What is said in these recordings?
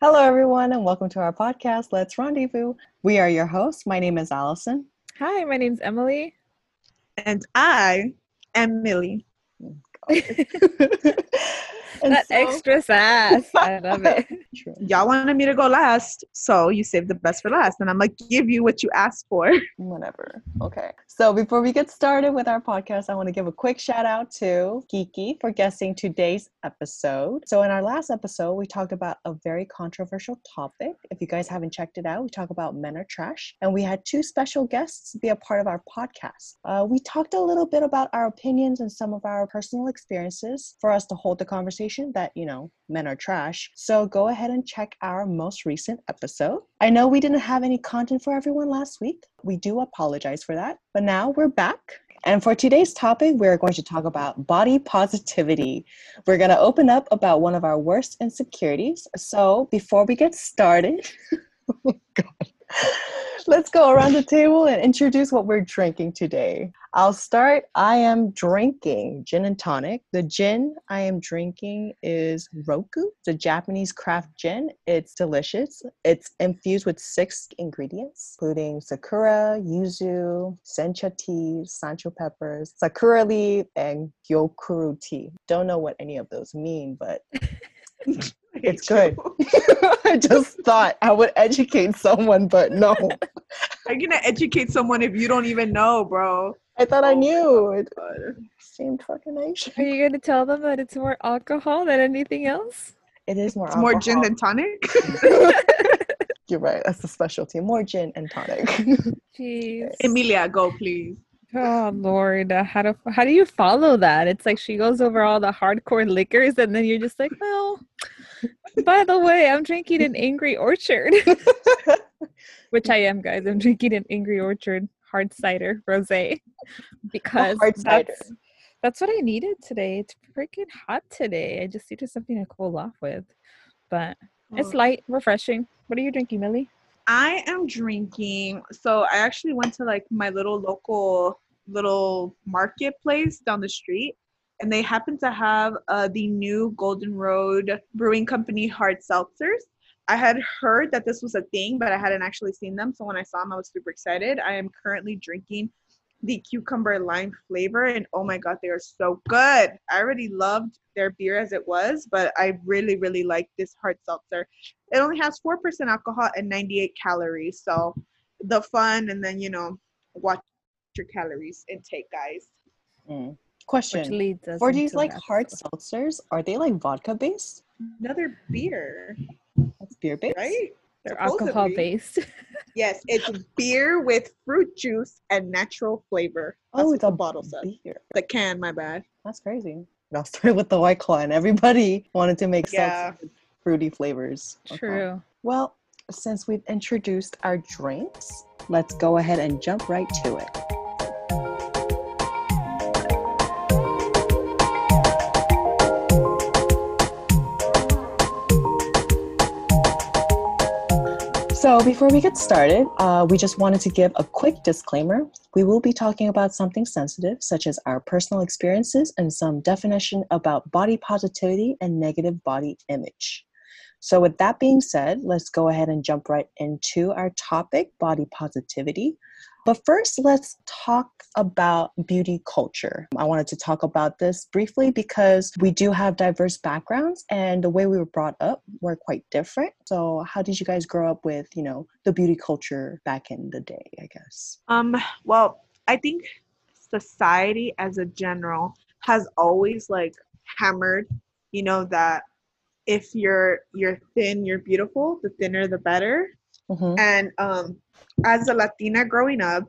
Hello, everyone, and welcome to our podcast, Let's Rendezvous. We are your hosts. My name is Allison. Hi, my name's Emily. And I am Millie. Oh And that so- extra sass. I love it. Y'all wanted me to go last, so you saved the best for last, and I'm gonna give you what you asked for. Whatever. Okay. So before we get started with our podcast, I want to give a quick shout out to Geeky for guessing today's episode. So in our last episode, we talked about a very controversial topic. If you guys haven't checked it out, we talk about men are trash, and we had two special guests be a part of our podcast. Uh, we talked a little bit about our opinions and some of our personal experiences for us to hold the conversation that you know men are trash. So go ahead and check our most recent episode. I know we didn't have any content for everyone last week. We do apologize for that. But now we're back. And for today's topic, we're going to talk about body positivity. We're going to open up about one of our worst insecurities. So before we get started, oh God. Let's go around the table and introduce what we're drinking today. I'll start. I am drinking gin and tonic. The gin I am drinking is Roku. A Japanese craft gin. It's delicious. It's infused with six ingredients, including sakura, yuzu, sencha tea, sansho peppers, sakura leaf, and gyokuro tea. Don't know what any of those mean, but it's good. I just thought I would educate someone, but no. How you gonna educate someone if you don't even know, bro? I thought I Oh my knew. It seemed fucking nice. Are you going to tell them that it's more alcohol than anything else? It is more It's more gin than tonic. You're right. That's the specialty. More gin and tonic. Jeez. Emilia, go please. Oh Lord, uh, how do how do you follow that? It's like she goes over all the hardcore liquors, and then you're just like, well, by the way, I'm drinking an Angry Orchard, which I am, guys. I'm drinking an Angry Orchard hard cider rosé because hard cider. that's that's what I needed today. It's freaking hot today. I just needed something to cool off with, but it's oh. light, refreshing. What are you drinking, Millie? I am drinking. So I actually went to like my little local little marketplace down the street, and they happen to have uh, the new Golden Road Brewing Company hard seltzers. I had heard that this was a thing, but I hadn't actually seen them. So when I saw them, I was super excited. I am currently drinking the cucumber lime flavor, and oh my god, they are so good. I already loved their beer as it was, but I really, really like this hard seltzer it only has 4% alcohol and 98 calories so the fun and then you know watch your calories intake guys Mm. Which Question. leads us For these like hard story. seltzers, are they like vodka based? another beer That's beer based. right They're alcohol based. yes it's beer with fruit juice and natural flavor That's Oh, it's the a bottle says beer. the can my bad That's crazy. It all started with the white claw, and everybody wanted to make Yeah. seltzer with fruity flavors. Okay. True. Well, since we've introduced our drinks, let's go ahead and jump right to it. So, before we get started, uh, we just wanted to give a quick disclaimer. We will be talking about something sensitive, such as our personal experiences and some definition about body positivity and negative body image. So, with that being said, let's go ahead and jump right into our topic body positivity. But first, let's talk about beauty culture. I wanted to talk about this briefly because we do have diverse backgrounds and the way we were brought up were quite different. So, how did you guys grow up with, you know, the beauty culture back in the day, I guess? um well i think society as a general has always like hammered you know that if you're you're thin you're beautiful the thinner the better Mhm. And um, as a Latina growing up,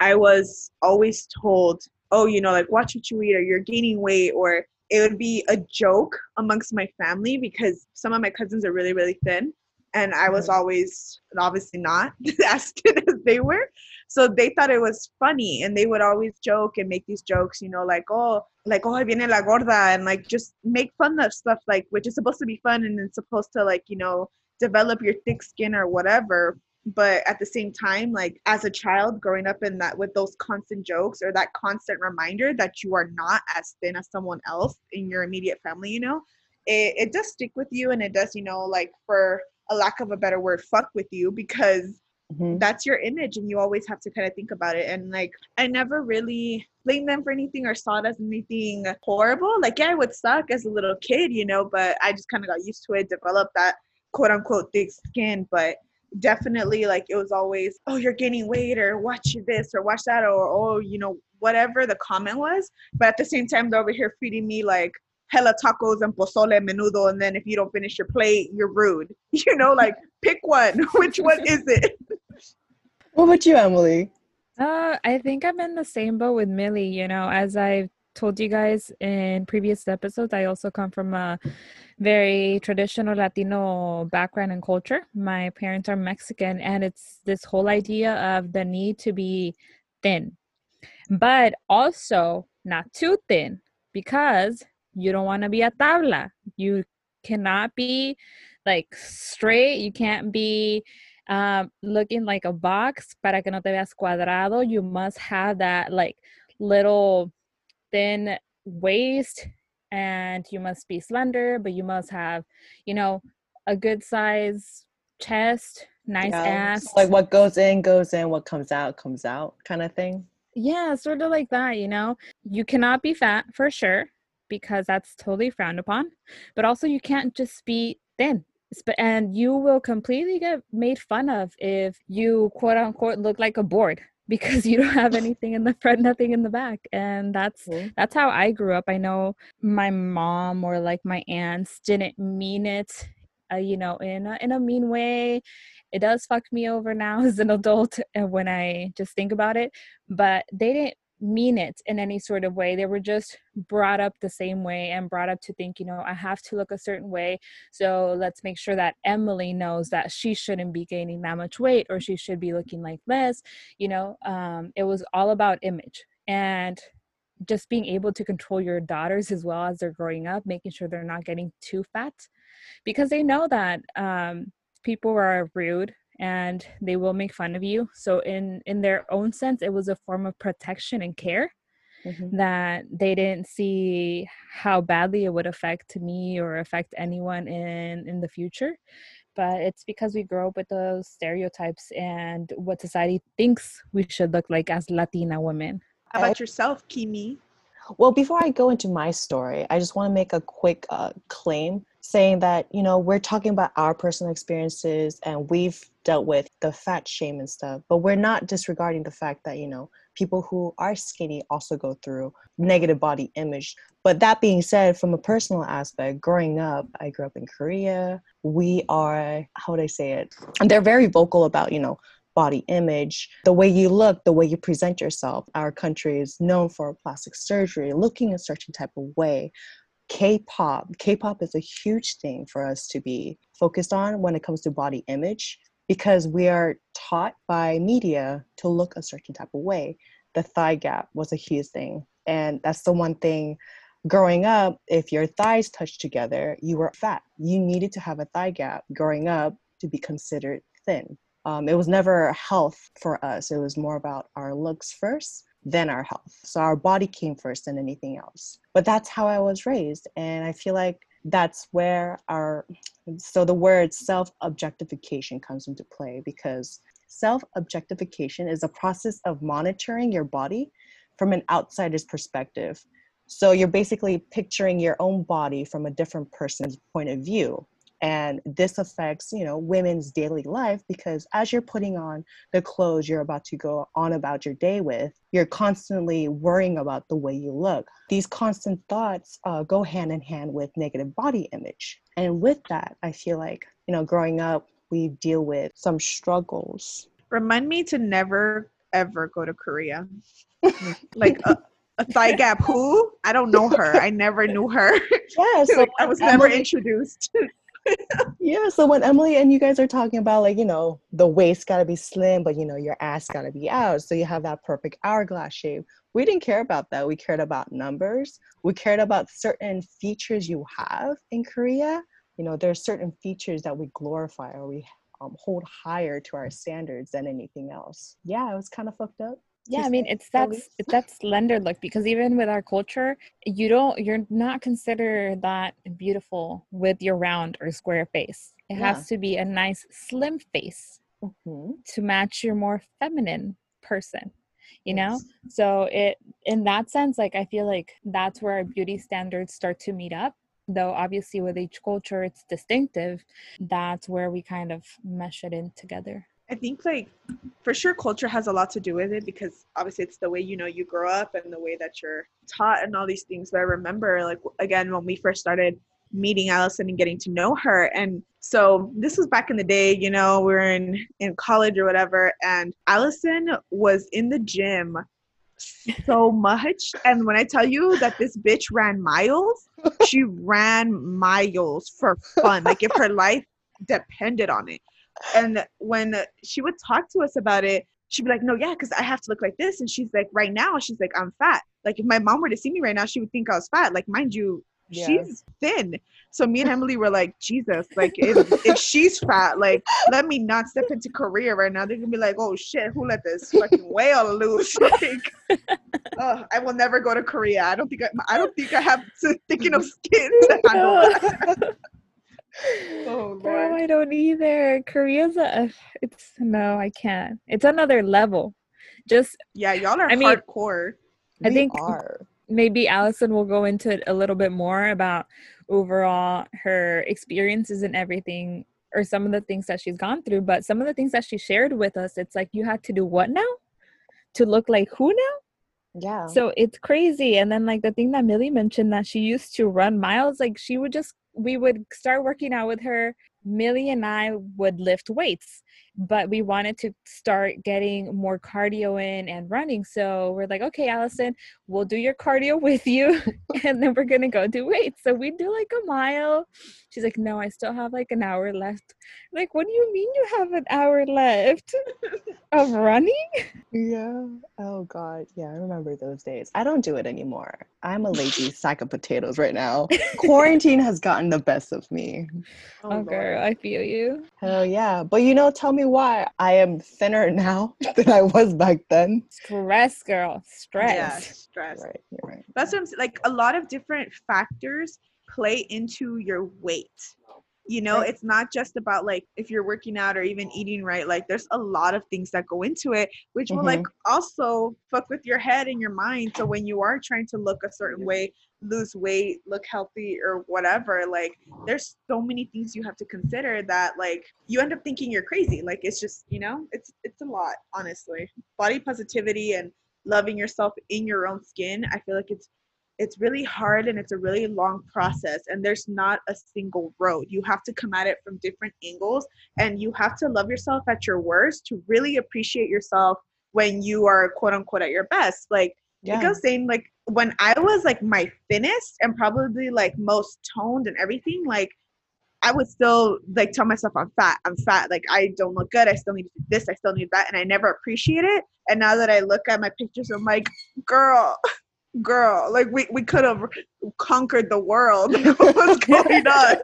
I was always told, oh, you know, like watch what you eat or you're gaining weight, or it would be a joke amongst my family because some of my cousins are really, really thin. And I was Mhm. always, obviously not as thin as they were. So they thought it was funny and they would always joke and make these jokes, you know, like, oh, like, oh, viene la gorda, and like just make fun of stuff like, which is supposed to be fun and it's supposed to, like, you know, develop your thick skin or whatever but at the same time like as a child growing up in that with those constant jokes or that constant reminder that you are not as thin as someone else in your immediate family you know it, it does stick with you and it does, you know, like for a lack of a better word, fuck with you because Mhm. that's your image and you always have to kind of think about it and like i never really blamed them for anything or saw it as anything horrible like yeah it would suck as a little kid you know but i just kind of got used to it developed that quote unquote thick skin but definitely like it was always oh you're gaining weight or watch this or watch that or oh you know whatever the comment was but at the same time they're over here feeding me like hella tacos and pozole and menudo and then if you don't finish your plate you're rude you know like pick one which one is it What about you, Emily? Uh, I think I'm in the same boat with Millie. You know, as I've told you guys in previous episodes, I also come from a very traditional Latino background and culture. My parents are Mexican, and it's this whole idea of the need to be thin, but also not too thin because you don't want to be a tabla. You cannot be like straight. You can't be um, looking like a box para que no te veas cuadrado. You must have that like little thin waist and you must be slender, but you must have, you know, a good size chest, nice Yeah, ass. so like what goes in goes in, what comes out comes out, kind of thing. Yeah, sort of like that, you know. You cannot be fat for sure because that's totally frowned upon, but also you can't just be thin. And you will completely get made fun of if you quote unquote look like a board because you don't have anything in the front, nothing in the back. And that's Mhm. that's how I grew up. I know my mom or like my aunts didn't mean it, uh, you know, in a, in a mean way. It does fuck me over now as an adult uh, when I just think about it, but they didn't mean it in any sort of way. They were just brought up the same way and brought up to think, you know, I have to look a certain way. So let's make sure that Emily knows that she shouldn't be gaining that much weight or she should be looking like this. You know, um, it was all about image. And just being able to control your daughters as well as they're growing up, making sure they're not getting too fat, because they know that um, people are rude and they will make fun of you. So in in their own sense, it was a form of protection and care Mhm. that they didn't see how badly it would affect me or affect anyone in in the future but it's because we grow up with those stereotypes and what society thinks we should look like as latina women How about yourself, Kimi? Well, before I go into my story, I just want to make a quick uh, claim saying that, you know, we're talking about our personal experiences and we've dealt with the fat shame and stuff, but we're not disregarding the fact that, you know, people who are skinny also go through negative body image. But that being said, from a personal aspect, growing up, I grew up in Korea. We are, how would I say it? And they're very vocal about, you know, body image, the way you look, the way you present yourself. Our country is known for plastic surgery, looking a certain type of way. K-pop, K-pop is a huge thing for us to be focused on when it comes to body image because we are taught by media to look a certain type of way. The thigh gap was a huge thing, and that's the one thing growing up if your thighs touched together, you were fat. You needed to have a thigh gap growing up to be considered thin um, it was never health for us. It was more about our looks first, then our health. So our body came first than anything else. But that's how I was raised. And I feel like that's where our, so the word self objectification comes into play because self objectification is a process of monitoring your body from an outsider's perspective. So you're basically picturing your own body from a different person's point of view and this affects you know women's daily life because as you're putting on the clothes you're about to go on about your day with you're constantly worrying about the way you look these constant thoughts uh, go hand in hand with negative body image and with that i feel like you know growing up we deal with some struggles Remind me to never ever go to Korea. like a, a thigh gap. Who? I don't know her. I never knew her. yeah so Like, I was never introduced. Yeah, so when Emily and you guys are talking about like, you know, the waist gotta be slim, but you know, your ass gotta be out. So you have that perfect hourglass shape. We didn't care about that. We cared about numbers. We cared about certain features you have in Korea. You know, there are certain features that we glorify or we um, hold higher to our standards than anything else. Yeah, it was kind of fucked up. Yeah i mean it's that's it's that slender look because even with our culture you don't you're not considered that beautiful with your round or square face. It Yeah. has to be a nice slim face Mhm. to match your more feminine person you know? So it in that sense like i feel like that's where our beauty standards start to meet up though obviously with each culture it's distinctive that's where we kind of mesh it in together I think like for sure culture has a lot to do with it because obviously it's the way you know you grow up and the way that you're taught and all these things. But I remember like again when we first started meeting Allison and getting to know her and so this was back in the day, you know, we were in in college or whatever and Allison was in the gym so much and when I tell you that this bitch ran miles, she ran miles for fun. Like if her life depended on it and when she would talk to us about it she'd be like no yeah because i have to look like this and she's like right now she's like i'm fat. Like if my mom were to see me right now she would think i was fat. Like mind you Yeah. she's thin. So me and emily were like jesus like if, if she's fat like let me not step into korea right now. They're gonna be like oh shit who let this fucking whale loose? Like oh, i will never go to korea. I don't think i, I don't think i have to thick enough skin to handle that oh Girl, I don't either. Korea's a it's no, I can't. It's another level. Just yeah y'all are I mean- hardcore I We think- are. maybe Allison will go into it a little bit more about overall her experiences and everything or some of the things that she's gone through, but some of the things that she shared with us, it's like you had to do what now? To look like who now? Yeah. So it's crazy. And then like the thing that Millie mentioned that she used to run miles, like she would just we would start working out with her. Millie and I would lift weights, but we wanted to start getting more cardio in and running. So we're like, okay, Allison, we'll do your cardio with you, and then we're gonna go do weights. So we do like a mile. She's like, no, I still have like an hour left. I'm like, what do you mean you have an hour left of running? Yeah. Oh God. Yeah, I remember those days. I don't do it anymore. I'm a lazy sack of potatoes right now. Quarantine has gotten the best of me. Oh, oh Lord. girl, I feel you. Hell yeah. But you know, tell me why I am thinner now than I was back then. Stress, girl. Stress. Yeah, stress. Right. Right. That's what I'm saying. Like a lot of different factors play into your weight. You know, Right. it's not just about like if you're working out or even eating right. Like there's a lot of things that go into it, which will like mm-hmm. also fuck with your head and your mind. So when you are trying to look a certain way, lose weight, look healthy or whatever, like there's so many things you have to consider that like you end up thinking you're crazy. Like it's just, you know, it's it's a lot, honestly. Body positivity and loving yourself in your own skin, I feel like it's it's really hard and it's a really long process and there's not a single road. You have to come at it from different angles and you have to love yourself at your worst to really appreciate yourself when you are quote unquote at your best. Like Yeah. like I was saying, like when I was like my thinnest and probably like most toned and everything, like I would still like tell myself I'm fat, I'm fat, like I don't look good, I still need this, I still need that, and I never appreciate it. And now that I look at my pictures, I'm like, girl, girl, like we, we could have conquered the world. What's going on?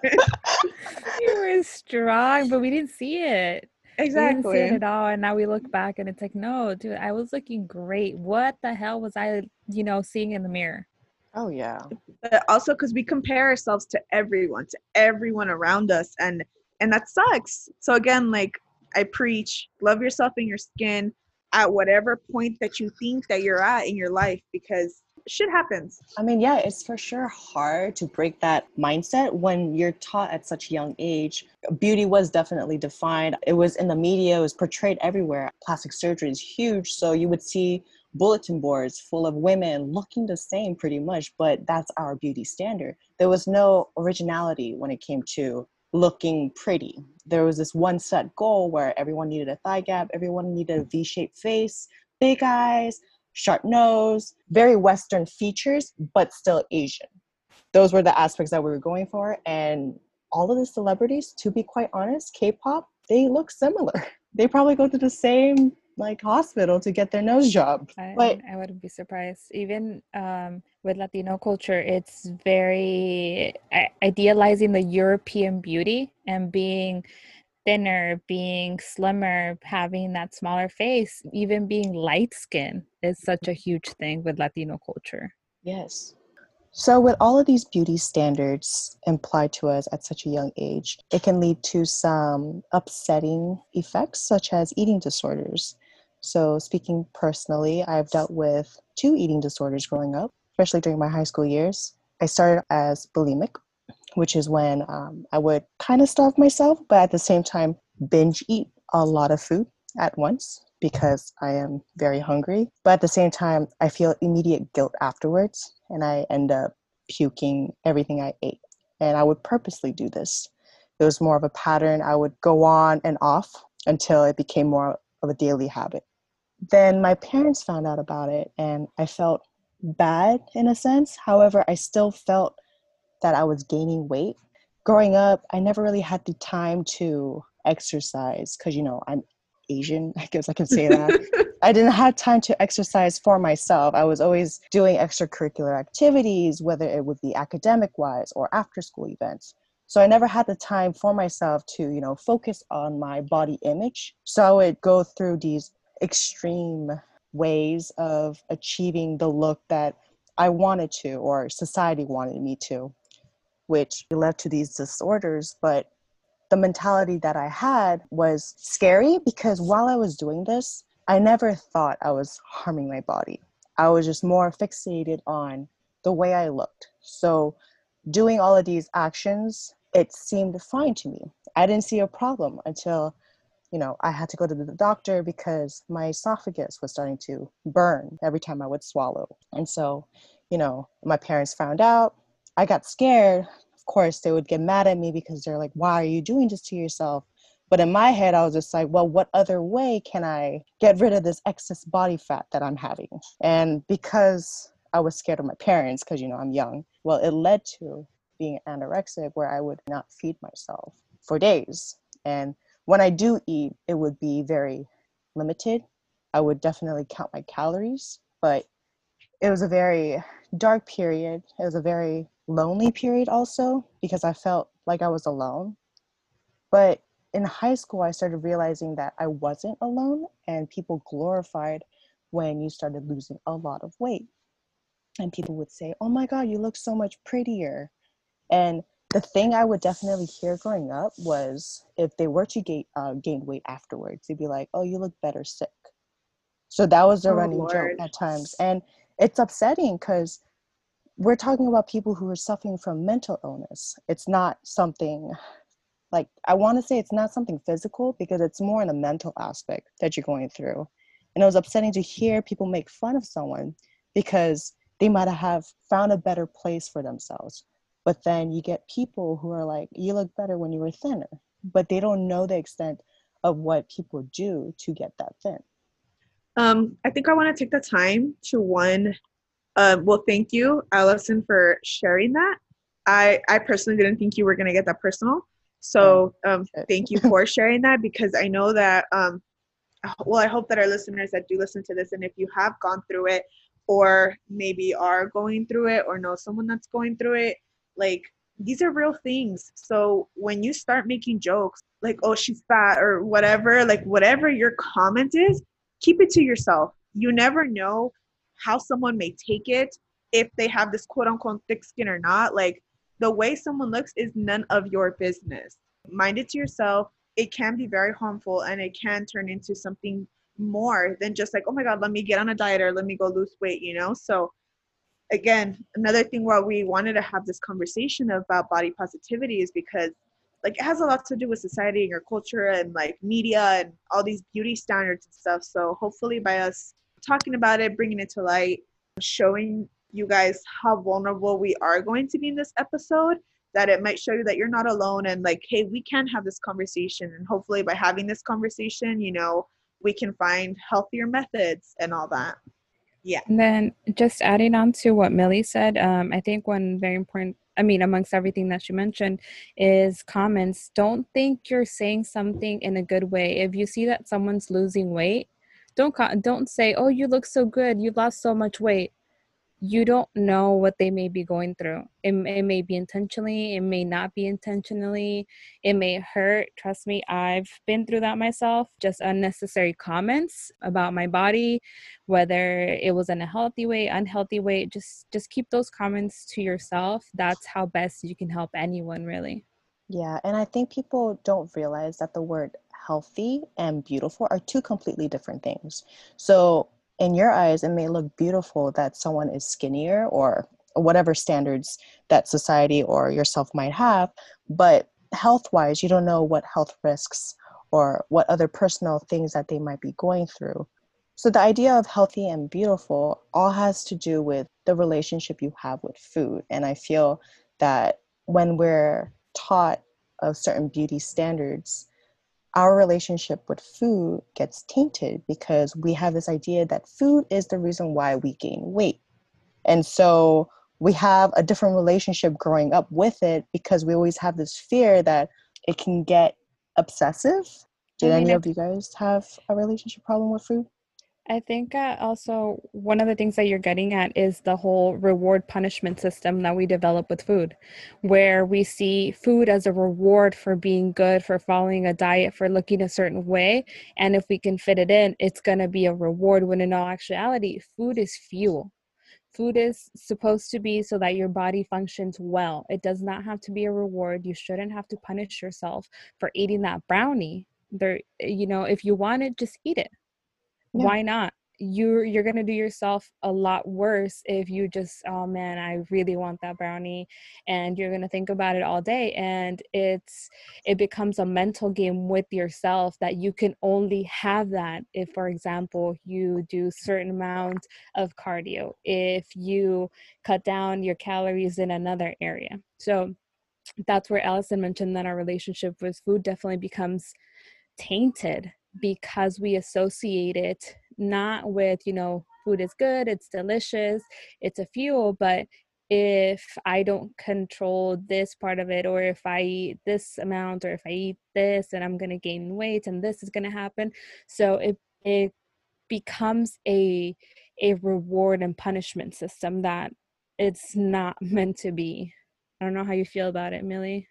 you were strong, but we didn't see it. We didn't see it exactly. at all. And now we look back and it's like, no, dude, I was looking great. What the hell was I, you know, seeing in the mirror? Oh yeah. But also because we compare ourselves to everyone, to everyone around us, and and that sucks. So again, like I preach, love yourself in your skin at whatever point that you think that you're at in your life because shit happens. I mean, yeah, it's for sure hard to break that mindset when you're taught at such young age. Beauty was definitely defined. It was in the media, it was portrayed everywhere. Plastic surgery is huge. So you would see bulletin boards full of women looking the same pretty much, but that's our beauty standard. There was no originality when it came to looking pretty. There was this one set goal where everyone needed a thigh gap, everyone needed a V shaped face, big eyes, sharp nose, very Western features, but still Asian. Those were the aspects that we were going for. And all of the celebrities, to be quite honest, K pop, they look similar. They probably go to the same like hospital to get their nose job. I, But I wouldn't be surprised. Even um, with Latino culture, it's very idealizing the European beauty and being thinner, being slimmer, having that smaller face, even being light skin is mm-hmm. such a huge thing with Latino culture. Yes. So, with all of these beauty standards implied to us at such a young age, it can lead to some upsetting effects, such as eating disorders. So, speaking personally, I've dealt with two eating disorders growing up, especially during my high school years. I started as bulimic, which is when um, I would kind of starve myself, but at the same time, binge eat a lot of food at once because I am very hungry. But at the same time, I feel immediate guilt afterwards and I end up puking everything I ate. And I would purposely do this. It was more of a pattern. I would go on and off until it became more of a daily habit. Then my parents found out about it and I felt bad in a sense. However, I still felt that I was gaining weight. Growing up, I never really had the time to exercise because, you know, I'm Asian, I guess I can say that. I didn't have time to exercise for myself. I was always doing extracurricular activities, whether it would be academic wise or after school events. So I never had the time for myself to, you know, focus on my body image. So I would go through these extreme ways of achieving the look that I wanted to or society wanted me to, which led to these disorders. But the mentality that I had was scary because while I was doing this, I never thought I was harming my body. I was just more fixated on the way I looked. So, doing all of these actions, it seemed fine to me. I didn't see a problem until, you know, I had to go to the doctor because my esophagus was starting to burn every time I would swallow. And so, you know, my parents found out. I got scared Of course, they would get mad at me because they're like, why are you doing this to yourself? But in my head, I was just like, well, what other way can I get rid of this excess body fat that I'm having? And because I was scared of my parents, because, you know, I'm young, well, it led to being anorexic where I would not feed myself for days. And when I do eat, it would be very limited. I would definitely count my calories, but it was a very dark period. It was a very lonely period also because I felt like I was alone. But in high school, I started realizing that I wasn't alone and people glorified when you started losing a lot of weight. And people would say, Oh my God, you look so much prettier. And the thing I would definitely hear growing up was if they were to gain, uh, gain weight afterwards, they'd be like, Oh, you look better sick. So that was a oh, running Lord. joke at times. And it's upsetting because we're talking about people who are suffering from mental illness. It's not something like I want to say it's not something physical because it's more in the mental aspect that you're going through. And it was upsetting to hear people make fun of someone because they might have found a better place for themselves. But then you get people who are like, you look better when you were thinner, but they don't know the extent of what people do to get that thin. Um, I think I want to take the time to one uh, well, thank you, Allison, for sharing that. I, I personally didn't think you were going to get that personal. So oh, um, thank you for sharing that because I know that, um, well, I hope that our listeners that do listen to this, and if you have gone through it or maybe are going through it or know someone that's going through it, like these are real things. So when you start making jokes like, oh, she's fat or whatever, like whatever your comment is, keep it to yourself. You never know how someone may take it if they have this quote unquote thick skin or not. Like the way someone looks is none of your business. Mind it to yourself. It can be very harmful and it can turn into something more than just like, oh my God, let me get on a diet or let me go lose weight, you know? So, again, another thing why we wanted to have this conversation about body positivity is because like it has a lot to do with society and your culture and like media and all these beauty standards and stuff. So hopefully by us talking about it, bringing it to light, showing you guys how vulnerable we are going to be in this episode that it might show you that you're not alone and like hey we can have this conversation and hopefully by having this conversation you know we can find healthier methods and all that. Yeah. And then just adding on to what millie said um, i think one very important i mean amongst everything that she mentioned is comments. Don't think you're saying something in a good way. If you see that someone's losing weight don't don't say, "Oh, you look so good. You lost so much weight." you don't know what they may be going through. It, it may be intentionally, it may not be intentionally, it may hurt. Trust me, I've been through that myself. Just unnecessary comments about my body, whether it was in a healthy way, unhealthy way. Just just keep those comments to yourself. That's how best you can help anyone, really. Yeah, and I think people don't realize that the word healthy and beautiful are two completely different things. So in your eyes, it may look beautiful that someone is skinnier or whatever standards that society or yourself might have, but health wise, you don't know what health risks or what other personal things that they might be going through. So, the idea of healthy and beautiful all has to do with the relationship you have with food. And I feel that when we're taught of certain beauty standards, our relationship with food gets tainted because we have this idea that food is the reason why we gain weight. And so we have a different relationship growing up with it because we always have this fear that it can get obsessive. Did I mean, any of you guys have a relationship problem with food? I think uh, also one of the things that you're getting at is the whole reward punishment system that we develop with food, where we see food as a reward for being good, for following a diet, for looking a certain way. And if we can fit it in, it's going to be a reward. When in all actuality, food is fuel. Food is supposed to be so that your body functions well. It does not have to be a reward. You shouldn't have to punish yourself for eating that brownie. There, you know, if you want it, just eat it yeah. why not? You're you're gonna do yourself a lot worse if you just oh man i really want that brownie and you're gonna think about it all day and it's it becomes a mental game with yourself that you can only have that if for example you do certain amount of cardio if you cut down your calories in another area. So that's where allison mentioned that our relationship with food definitely becomes tainted because we associate it not with you know food is good it's delicious it's a fuel but if i don't control this part of it or if i eat this amount or if i eat this and i'm going to gain weight and this is going to happen so it it becomes a a reward and punishment system that it's not meant to be. I don't know how you feel about it millie.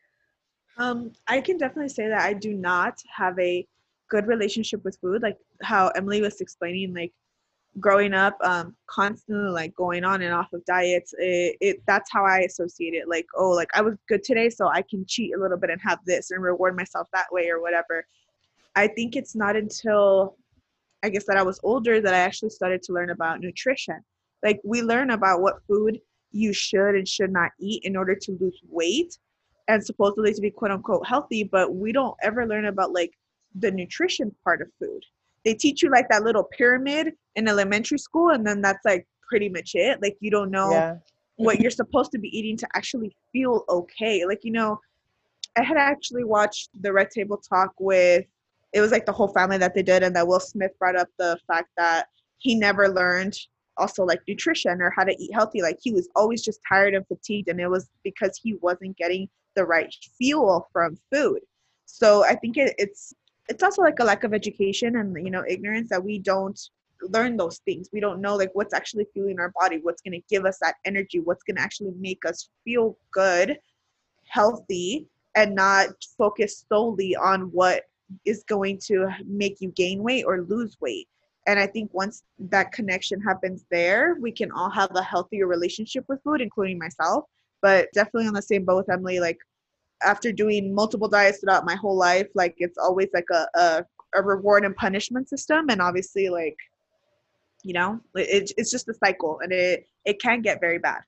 Um i can definitely say that i do not have a good relationship with food like how emily was explaining like growing up um constantly like going on and off of diets it, it that's how i associate it like oh like i was good today so i can cheat a little bit and have this and reward myself that way or whatever. I think it's not until i guess that i was older that i actually started to learn about nutrition. Like we learn about what food you should and should not eat in order to lose weight and supposedly to be quote unquote healthy but we don't ever learn about like the nutrition part of food. They teach you like that little pyramid in elementary school, and then that's like pretty much it. Like you don't know yeah. what you're supposed to be eating to actually feel okay. Like, you know, I had actually watched the Red Table Talk with it was like the whole family that they did, and that Will Smith brought up the fact that he never learned also like nutrition or how to eat healthy. Like he was always just tired and fatigued, and it was because he wasn't getting the right fuel from food. So I think it, it's it's also like a lack of education and you know ignorance that we don't learn those things. We don't know like what's actually fueling our body what's going to give us that energy what's going to actually make us feel good healthy and not focus solely on what is going to make you gain weight or lose weight. And i think once that connection happens there we can all have a healthier relationship with food including myself but definitely on the same boat with emily like after doing multiple diets throughout my whole life, like it's always like a, a, a reward and punishment system. And obviously like, you know, it, it's just a cycle and it, it can get very bad.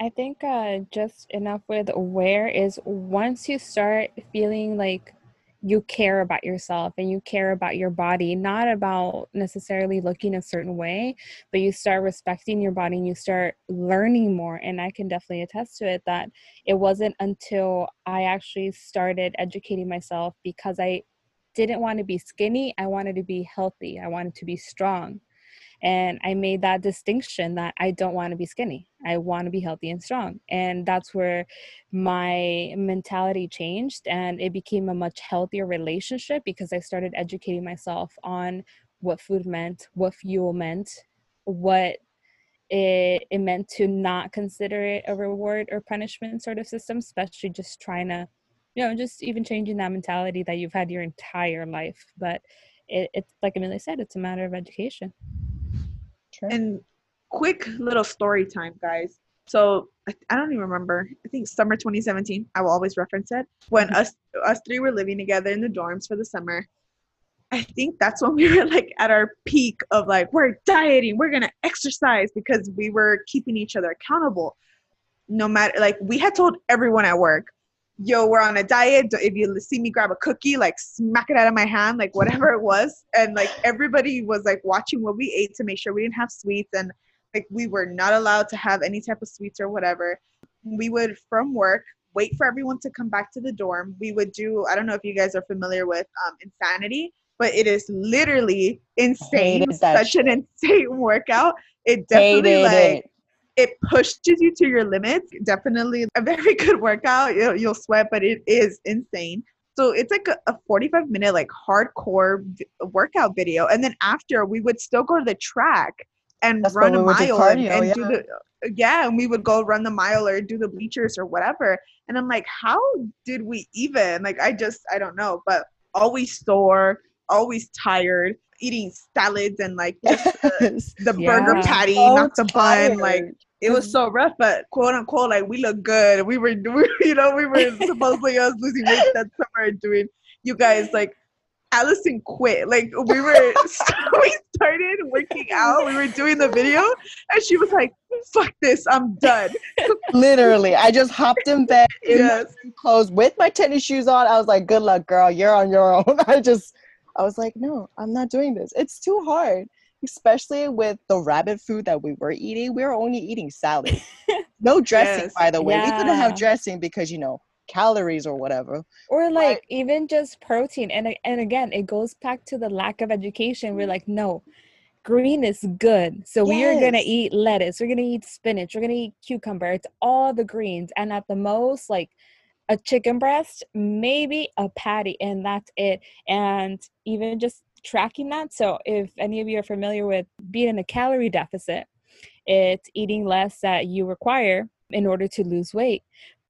I think uh, just enough with where is once you start feeling like you care about yourself and you care about your body, not about necessarily looking a certain way, but you start respecting your body and you start learning more. And I can definitely attest to it that it wasn't until I actually started educating myself because I didn't want to be skinny, I wanted to be healthy, I wanted to be strong. And I made that distinction that I don't want to be skinny. I want to be healthy and strong. And that's where my mentality changed and it became a much healthier relationship because I started educating myself on what food meant, what fuel meant, what it, it meant to not consider it a reward or punishment sort of system, especially just trying to, you know, just even changing that mentality that you've had your entire life. But it, it's like Amelia said, it's a matter of education. True. And quick little story time, guys. So I, I don't even remember. I think summer 2017. I will always reference it when Mhm. us us three were living together in the dorms for the summer. I think that's when we were like at our peak of like we're dieting, we're gonna exercise because we were keeping each other accountable. No matter like we had told everyone at work, yo, we're on a diet. If you see me grab a cookie, like smack it out of my hand, like whatever it was. And like everybody was like watching what we ate to make sure we didn't have sweets and like we were not allowed to have any type of sweets or whatever. We would from work wait for everyone to come back to the dorm. We would do I don't know if you guys are familiar with um, Insanity, but it is literally insane. Such an insane workout. It definitely Hated like it. It pushes you to your limits. Definitely a very good workout. You'll, you'll sweat, but it is insane. So it's like a, a 45 minute like hardcore v- workout video, and then after we would still go to the track and That's run a we would do mile and, cardio, and do the yeah, and we would go run the mile or do the bleachers or whatever. And I'm like, how did we even like? I just I don't know, but always sore, always tired, eating salads and like just the, the burger patty, So not the bun. Like it was so mm-hmm. rough, but quote unquote, like we look good. We were, we, you know, we were supposedly us losing weight that summer and doing. You guys like, Allison quit. Like we were, we started working out. We were doing the video, and she was like, "Fuck this, I'm done." Literally, I just hopped in bed in Yes, clothes with my tennis shoes on. I was like, "Good luck, girl. You're on your own." I just, I was like, "No, I'm not doing this. It's too hard." Especially with the rabbit food that we were eating, we were only eating salad. No dressing, Yes. by the way. We couldn't have dressing because you know calories or whatever. or like even just protein and and again it goes back to the lack of education we're like no green is good so we are gonna eat lettuce we're gonna eat spinach we're gonna eat cucumber it's all the greens and at the most like a chicken breast maybe a patty and that's it and even just tracking that so if any of you are familiar with being in a calorie deficit it's eating less that you require in order to lose weight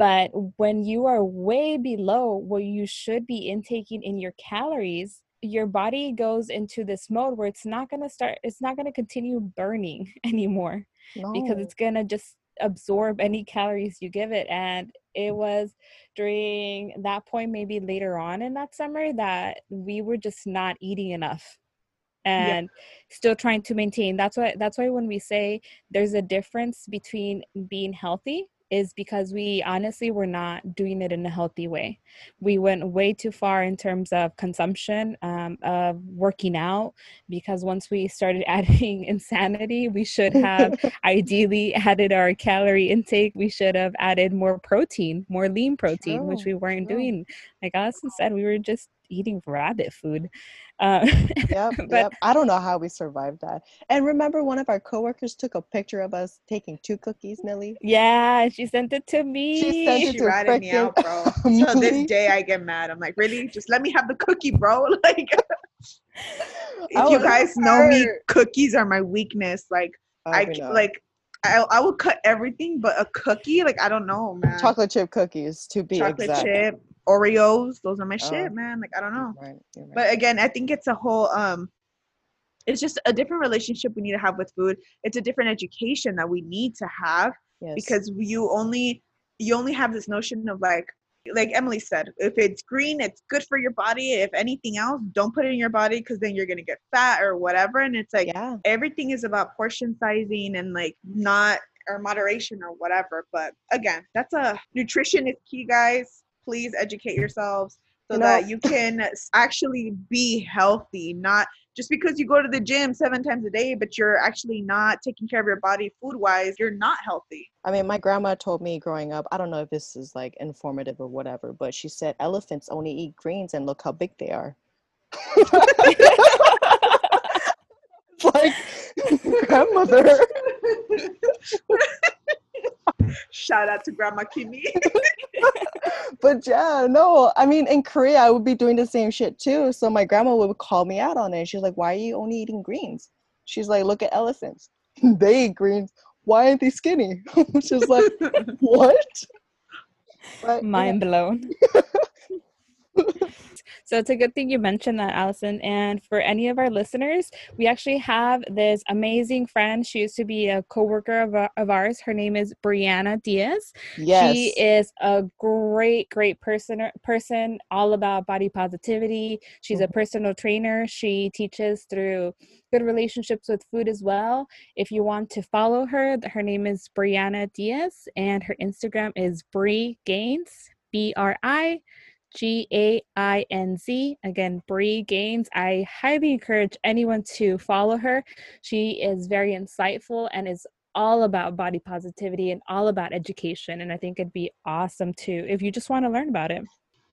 but when you are way below what you should be intaking in your calories, your body goes into this mode where it's not going to start, it's not going to continue burning anymore because it's going to just absorb any calories you give it. And it was during that point, maybe later on in that summer, that we were just not eating enough and still trying to maintain that's why that's why when we say there's a difference between being healthy is because we honestly were not doing it in a healthy way. We went way too far in terms of consumption, um, of working out, because once we started adding insanity, we should have ideally added our calorie intake. We should have added more protein, more lean protein, which we weren't doing. Like Allison said, we were just eating rabbit food. Uh, Yep, But- yep. I don't know how we survived that. And remember, one of our coworkers took a picture of us taking two cookies, Millie. yeah, she sent it to me. She sent it she to ratted me frickin' out, bro. Till Millie. this day, I get mad. I'm like, really? Just let me have the cookie, bro. Like, I if you was guys know me, cookies are my weakness. Like, I we c- know. like, I I will cut everything, but a cookie, like, I don't know, man. chocolate chip cookies to be chocolate exact. chip, Oreos, those are my Oh. shit, man. Like, I don't know. Right, you're right. But again, I think it's a whole um it's just a different relationship we need to have with food. It's a different education that we need to have yes. because you only you only have this notion of like like Emily said, if it's green, it's good for your body. If anything else, don't put it in your body because then you're gonna get fat or whatever. And it's like yeah, everything is about portion sizing and like not or moderation or whatever. But again, that's a nutrition is key, guys. Please educate yourselves so You know- that you can actually be healthy, not just because you go to the gym seven times a day, but you're actually not taking care of your body food wise, you're not healthy. I mean, my grandma told me growing up. I don't know if this is like informative or whatever, but she said elephants only eat greens, and look how big they are. Like grandmother. Shout out to Grandma Kimmy. but yeah, no, I mean, in Korea, I would be doing the same shit too. So my grandma would call me out on it. She's like, "Why are you only eating greens?" She's like, "Look at elephants. they eat greens. why aren't they skinny? She's like, what? But, Mind blown. So it's a good thing you mentioned that, Allison. And for any of our listeners, we actually have this amazing friend. She used to be a coworker of, uh, of ours. Her name is Brianna Diaz. yes. She is a great, great person. Person all about body positivity. She's a personal trainer. She teaches through good relationships with food as well. If you want to follow her, her name is Brianna Diaz, and her Instagram is Bri Gaines. B R I G A I N Z. Again, Bri Gainz. I highly encourage anyone to follow her. She is very insightful and is all about body positivity and all about education. And I think it'd be awesome too if you just want to learn about it.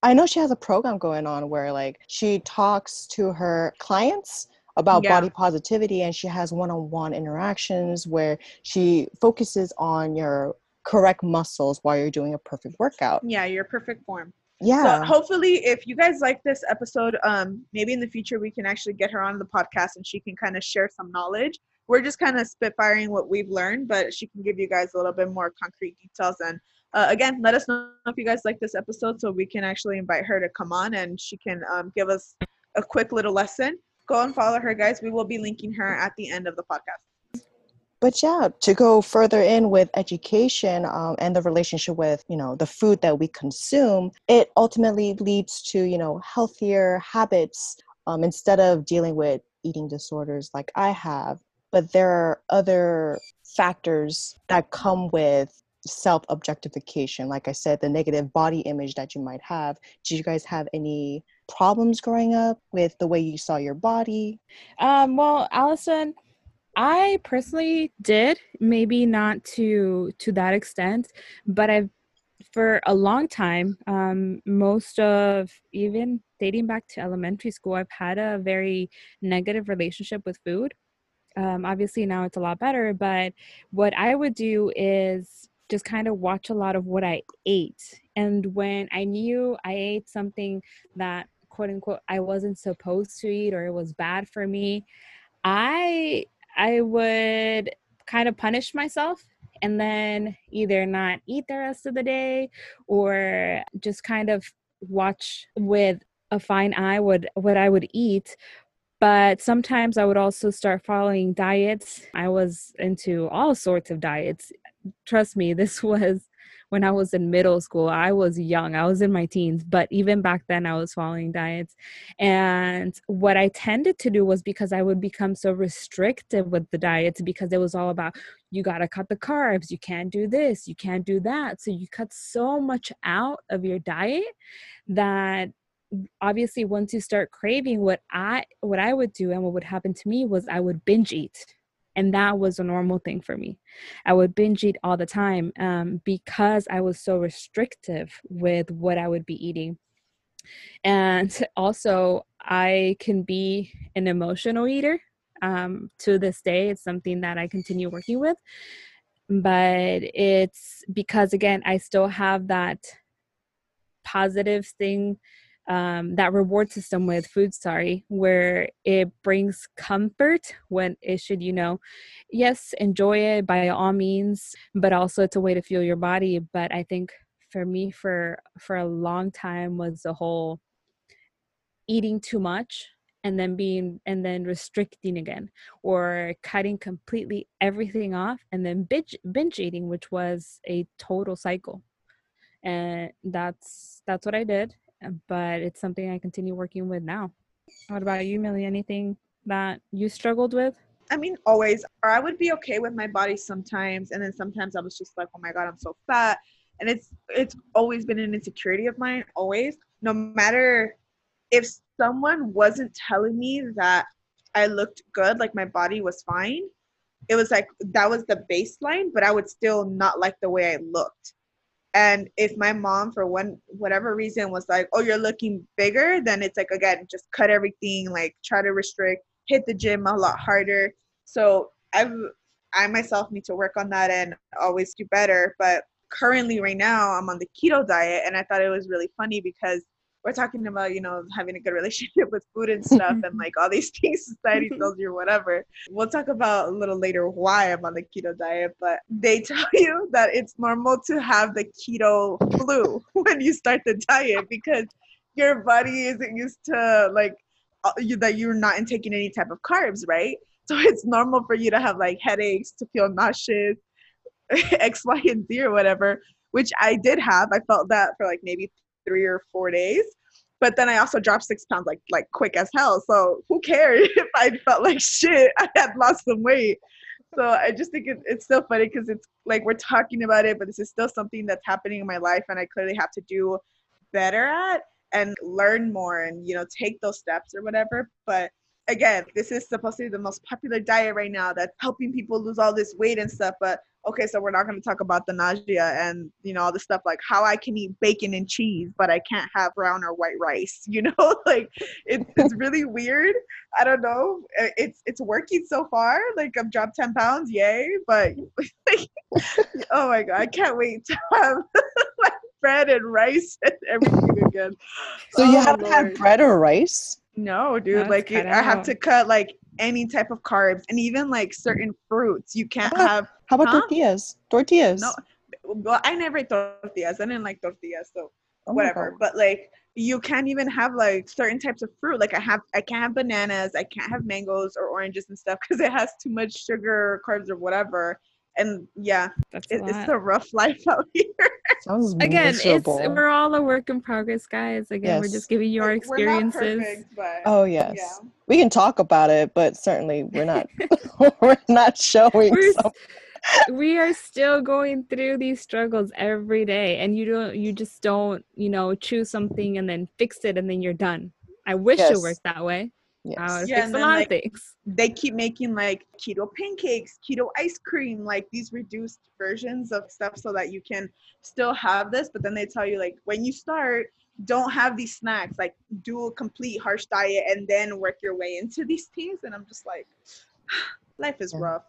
I know she has a program going on where like she talks to her clients about Yeah. body positivity and she has one-on-one interactions where she focuses on your correct muscles while you're doing a perfect workout. yeah, your perfect form. Yeah. So hopefully, if you guys like this episode, um, maybe in the future we can actually get her on the podcast and she can kind of share some knowledge. We're just kind of spitfiring what we've learned, but she can give you guys a little bit more concrete details. And uh, again, let us know if you guys like this episode so we can actually invite her to come on and she can um, give us a quick little lesson. Go and follow her, guys. We will be linking her at the end of the podcast. But yeah to go further in with education um, and the relationship with you know the food that we consume it ultimately leads to you know healthier habits um, instead of dealing with eating disorders like i have. But there are other factors that come with self objectification like i said the negative body image that you might have. Did you guys have any problems growing up with the way you saw your body? Um, well, Allison, I personally did, maybe not to to that extent, but I've for a long time, um, most of even dating back to elementary school, I've had a very negative relationship with food. Um, obviously now it's a lot better, but what I would do is just kind of watch a lot of what I ate. And when I knew I ate something that quote unquote I wasn't supposed to eat or it was bad for me, I I would kind of punish myself and then either not eat the rest of the day or just kind of watch with a fine eye what what I would eat but sometimes I would also start following diets. I was into all sorts of diets. Trust me, this was when I was in middle school. I was young, I was in my teens, but even back then I was following diets. And what I tended to do was because I would become so restrictive with the diets because it was all about you got to cut the carbs, you can't do this, you can't do that. So you cut so much out of your diet that obviously once you start craving what i what i would do and what would happen to me was i would binge eat and that was a normal thing for me. I would binge eat all the time um, because i was so restrictive with what i would be eating. And also i can be an emotional eater um, to this day. It's something that i continue working with. But it's because again i still have that positive thing um, that reward system with food sorry where it brings comfort when it should you know yes enjoy it by all means but also it's a way to fuel your body. But i think for me for for a long time was the whole eating too much and then being and then restricting again or cutting completely everything off and then binge, binge eating which was a total cycle. And that's that's what i did but it's something i continue working with now what about you millie anything that you struggled with I mean, always. Or I would be okay with my body sometimes, and then sometimes I was just like, "Oh my god, I'm so fat," and it's it's always been an insecurity of mine. Always, no matter if someone wasn't telling me that I looked good, like my body was fine, it was like that was the baseline, but I would still not like the way I looked. And if my mom, for one whatever reason, was like, "Oh, you're looking bigger," then it's like again, just cut everything, like try to restrict, hit the gym a lot harder. So I've I myself need to work on that and always do better. But currently, right now, I'm on the keto diet, and I thought it was really funny because we're talking about you know having a good relationship with food and stuff and like all these things society tells you or whatever. We'll talk about a little later why i'm on the keto diet but they tell you that it's normal to have the keto flu when you start the diet because your body isn't used to like uh, you, that you're not taking any type of carbs right? So it's normal for you to have like headaches to feel nauseous x y and z or whatever which i did have. I felt that for like maybe three or four days. But then I also dropped six pounds like like quick as hell. So who cared if I felt like shit? I had lost some weight. So I just think it, it's still funny because it's like we're talking about it, but this is still something that's happening in my life, and I clearly have to do better at and learn more, and you know take those steps or whatever. But again, this is supposed to be the most popular diet right now that's helping people lose all this weight and stuff. But okay, so we're not going to talk about the nausea and you know all the stuff like how I can eat bacon and cheese, but I can't have brown or white rice. You know, like it's it's really weird. I don't know. It's it's working so far. Like I've dropped ten pounds, yay! But like, oh my god, I can't wait to have like bread and rice and everything again. So oh, you haven't Lord. had bread or rice? No, dude. Like I have to cut like any type of carbs and even like certain fruits. You can't how have. How about huh? tortillas? Tortillas. No, well, I never ate tortillas. I didn't like tortillas, so oh whatever. But like, you can't even have like certain types of fruit. Like I have, I can't have bananas. I can't have mangoes or oranges and stuff because it has too much sugar, or carbs, or whatever. And yeah, it, it's a rough life out here. Sounds Again, miserable. it's we're all a work in progress, guys. Again, yes. we're just giving you our experiences. Perfect, but, oh yes, yeah. we can talk about it, but certainly we're not. we're not showing. We're, we are still going through these struggles every day, and you don't. You just don't. You know, choose something and then fix it, and then you're done. I wish yes. it worked that way. Yes. yeah, fix a lot like, of things. They keep making like keto pancakes, keto ice cream, like these reduced versions of stuff so that you can still have this. But then they tell you like when you start, don't have these snacks. Like do a complete harsh diet and then work your way into these things. And I'm just like, life is yeah. rough.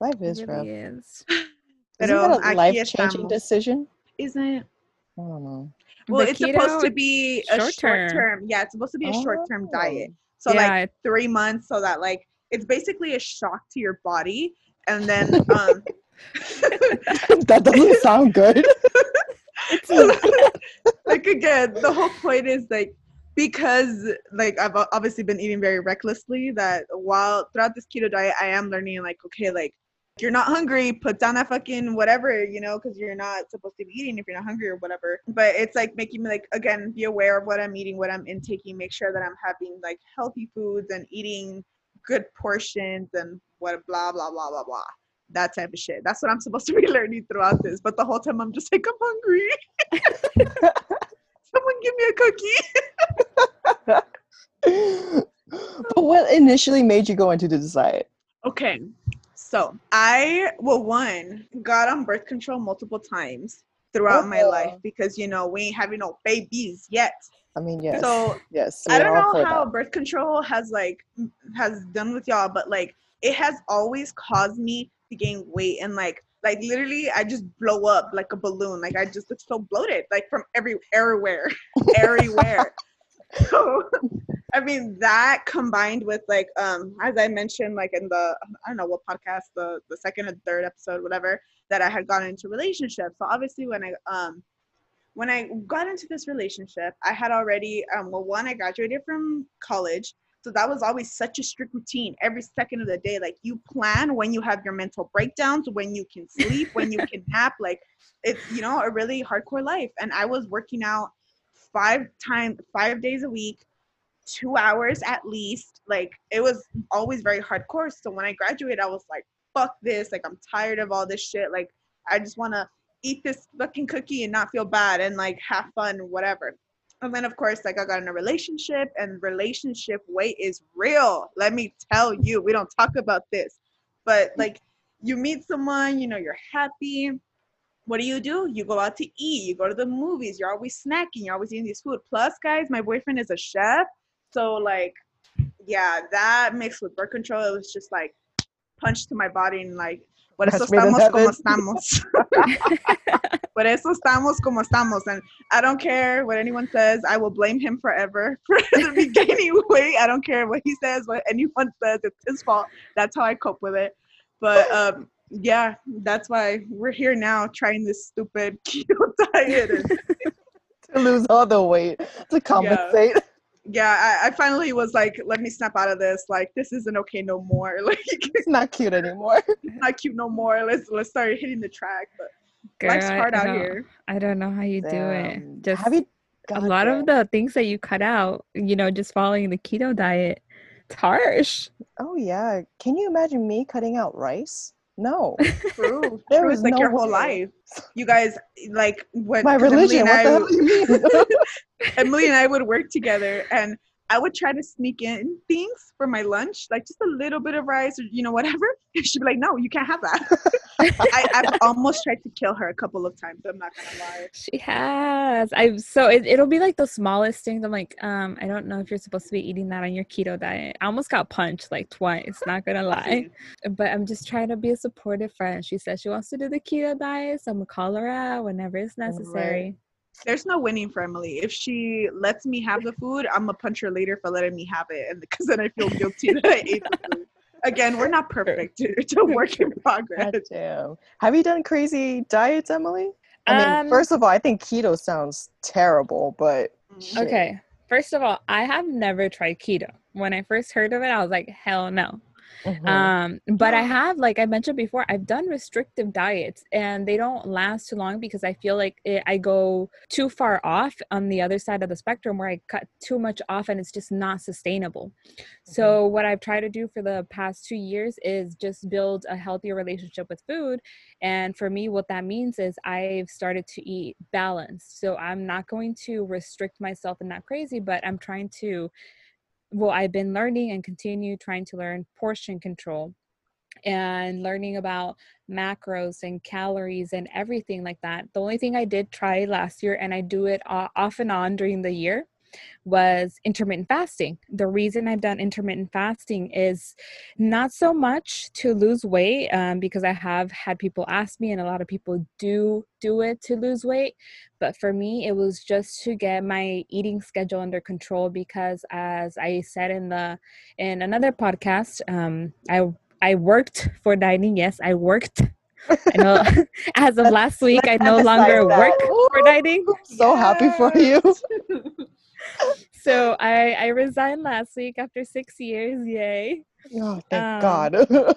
Life is it rough. Really is. Isn't that a life changing decision? Isn't it? I don't know. Well, the it's supposed to be a short term. term. Yeah, it's supposed to be a oh. short term diet. So yeah. like three months, so that like it's basically a shock to your body, and then um, that doesn't sound good. like again, the whole point is like because like I've obviously been eating very recklessly. That while throughout this keto diet, I am learning like okay, like you're not hungry, put down that fucking whatever, you know, because you're not supposed to be eating if you're not hungry or whatever. But it's like making me like again be aware of what I'm eating, what I'm intaking, make sure that I'm having like healthy foods and eating good portions and what blah blah blah blah blah. That type of shit. That's what I'm supposed to be learning throughout this. But the whole time I'm just like I'm hungry. Someone give me a cookie. but what initially made you go into the diet? Okay, so I, well, one, got on birth control multiple times throughout oh. my life because, you know, we ain't having no babies yet. I mean, yes. So, yes. I don't know how that. birth control has, like, has done with y'all, but, like, it has always caused me to gain weight and, like, like literally i just blow up like a balloon like i just look so bloated like from every everywhere everywhere so I mean that combined with like um as I mentioned like in the I don't know what podcast the the second or third episode whatever that I had gotten into relationships. So obviously when I um when I got into this relationship, I had already um well one I graduated from college. So that was always such a strict routine every second of the day. Like you plan when you have your mental breakdowns, when you can sleep, when you can nap. Like it's you know a really hardcore life. And I was working out five times five days a week two hours at least. Like it was always very hardcore. So when I graduated, I was like, fuck this. Like I'm tired of all this shit. Like I just want to eat this fucking cookie and not feel bad and like have fun, whatever. And then of course, like I got in a relationship and relationship weight is real. Let me tell you, we don't talk about this, but like you meet someone, you know, you're happy. What do you do? You go out to eat, you go to the movies, you're always snacking, you're always eating this food. Plus, guys, my boyfriend is a chef. So like, yeah, that mixed with birth control, it was just like punch to my body and like, por eso estamos como estamos. Por eso estamos como estamos. And I don't care what anyone says. I will blame him forever for the beginning weight. I don't care what he says, what anyone says. It's his fault. That's how I cope with it. But um, yeah, that's why we're here now trying this stupid keto diet. And to lose all the weight to compensate. yeah, I, I finally was like, let me snap out of this. Like, this isn't okay no more. Like, It's not cute anymore. it's not cute no more. Let's let's start hitting the track. But Girl, life's I- hard I out don't- here. I don't know how you do it. Just Have you? a lot of the things that you cut out, you know, just following the keto diet. It's harsh. Oh yeah. Can you imagine me cutting out rice? No. True. There True. is like your whole life. You guys like when My 'cause Emily religion. and What the I- hell you mean? Emily and I would work together and I would try to sneak in things for my lunch, like just a little bit of rice or you know whatever. And she'd be like, "No, you can't have that." I, I've almost tried to kill her a couple of times. I'm not gonna lie. She has. I'm so it, it'll be like the smallest things. I'm like, um, I don't know if you're supposed to be eating that on your keto diet. I almost got punched like twice. Not gonna lie, but I'm just trying to be a supportive friend. She says she wants to do the keto diet, so I'm gonna call her out whenever it's necessary. There's no winning for Emily. If she lets me have the food, I'm gonna punch her later for letting me have it, and because then I feel guilty that I ate the food. Again, we're not perfect. It's a work in progress. God damn. Have you done crazy diets, Emily? I mean, Um, first of all, I think keto sounds terrible, but shit. Okay. First of all, I have never tried keto. When I first heard of it, I was like, hell no. Mhm. Um, but I have, like I mentioned before, I've done restrictive diets and they don't last too long because I feel like it, I go too far off on the other side of the spectrum where I cut too much off and it's just not sustainable. So, what I've tried to do for the past two years is just build a healthier relationship with food. And for me, what that means is I've started to eat balanced. So, I'm not going to restrict myself and not crazy, but I'm trying to well i've been learning and continue trying to learn portion control and learning about macros and calories and everything like that. The only thing i did try last year and i do it off and on during the year was intermittent fasting. The reason i've done intermittent fasting is not so much to lose weight um, because i have had people ask me and a lot of people do do it to lose weight but for me it was just to get my eating schedule under control because as i said in the in another podcast um i i worked for dining. Yes i worked. I know as of last week i no longer emphasize that. work for Ooh, dining So happy for you. so i i resigned last week after six years yay. Oh, thank Um, God.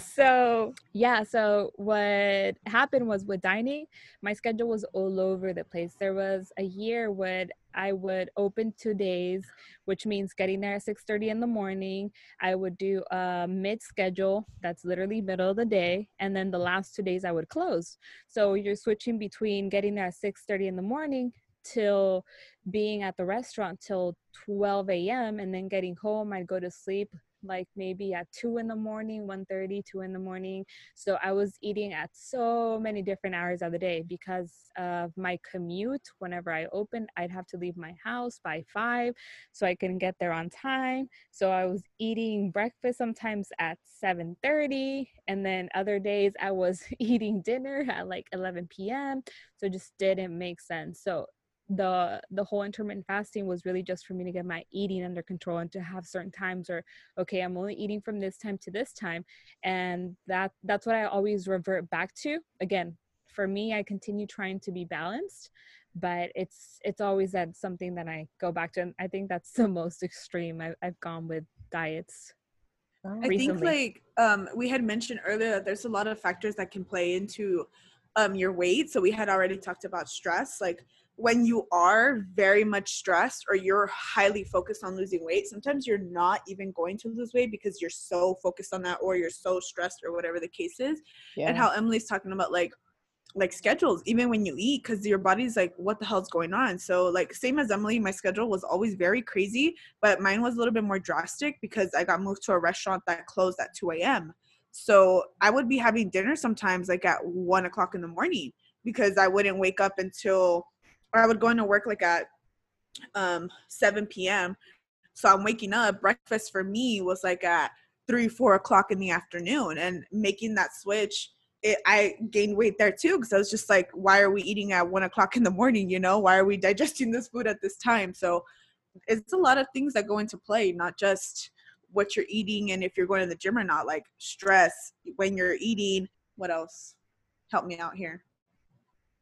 so yeah so what happened was with dining my schedule was all over the place. There was a year when i would open two days which means getting there at 6.30 in the morning. I would do a mid schedule that's literally middle of the day and then the last two days i would close. So you're switching between getting there at 6.30 in the morning till being at the restaurant till 12 a.m and then getting home i'd go to sleep like maybe at 2 in the morning 1.30 2 in the morning. So i was eating at so many different hours of the day because of my commute. Whenever i opened i'd have to leave my house by 5 so i can get there on time. So i was eating breakfast sometimes at 7.30 and then other days i was eating dinner at like 11 p.m so it just didn't make sense. So the the whole intermittent fasting was really just for me to get my eating under control and to have certain times or okay i'm only eating from this time to this time. And that that's what i always revert back to. Again for me i continue trying to be balanced but it's it's always that something that i go back to. And i think that's the most extreme i've, I've gone with diets Oh, I think like um, we had mentioned earlier that there's a lot of factors that can play into um, your weight. So we had already talked about stress. Like when you are very much stressed or you're highly focused on losing weight, sometimes you're not even going to lose weight because you're so focused on that or you're so stressed or whatever the case is. yeah. And how Emily's talking about like like schedules even when you eat because your body's like what the hell's going on so like same as emily my schedule was always very crazy but mine was a little bit more drastic because i got moved to a restaurant that closed at 2 a.m so i would be having dinner sometimes like at 1 o'clock in the morning because i wouldn't wake up until or i would go into work like at um 7 p.m so i'm waking up breakfast for me was like at 3 4 o'clock in the afternoon and making that switch it, I gained weight there too because I was just like, why are we eating at one o'clock in the morning? You know, why are we digesting this food at this time? So it's a lot of things that go into play, not just what you're eating and if you're going to the gym or not, like stress when you're eating. What else? Help me out here.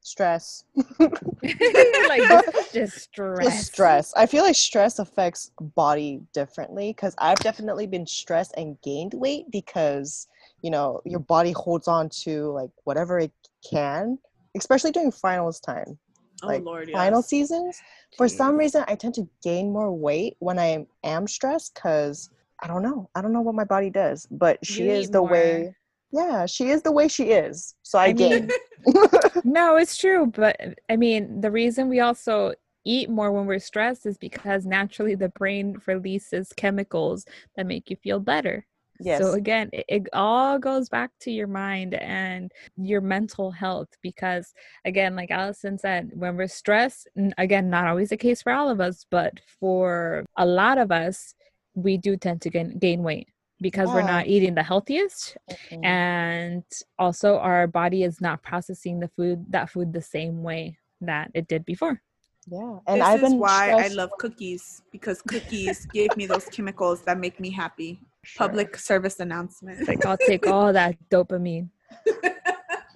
Stress. like just, just stress. Just stress. I feel like stress affects body differently because I've definitely been stressed and gained weight because you know your body holds on to like whatever it can, especially during finals time. Oh like Lord, final yes. seasons. For some reason, I tend to gain more weight when I am stressed because I don't know. I don't know what my body does, but she You is the more. way. Yeah, she is the way she is. So I, I mean, no, it's true. But I mean, the reason we also eat more when we're stressed is because naturally the brain releases chemicals that make you feel better. yes. So again, it, it all goes back to your mind and your mental health because again, like Allison said, when we're stressed, again, not always the case for all of us, but for a lot of us, we do tend to gain, gain weight because we're not eating the healthiest and also our body is not processing the food that food the same way that it did before. yeah, and this I've is been why I love cookies because cookies gave me those chemicals that make me happy. Sure. Public service announcement. Like I'll take all that dopamine.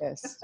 Yes.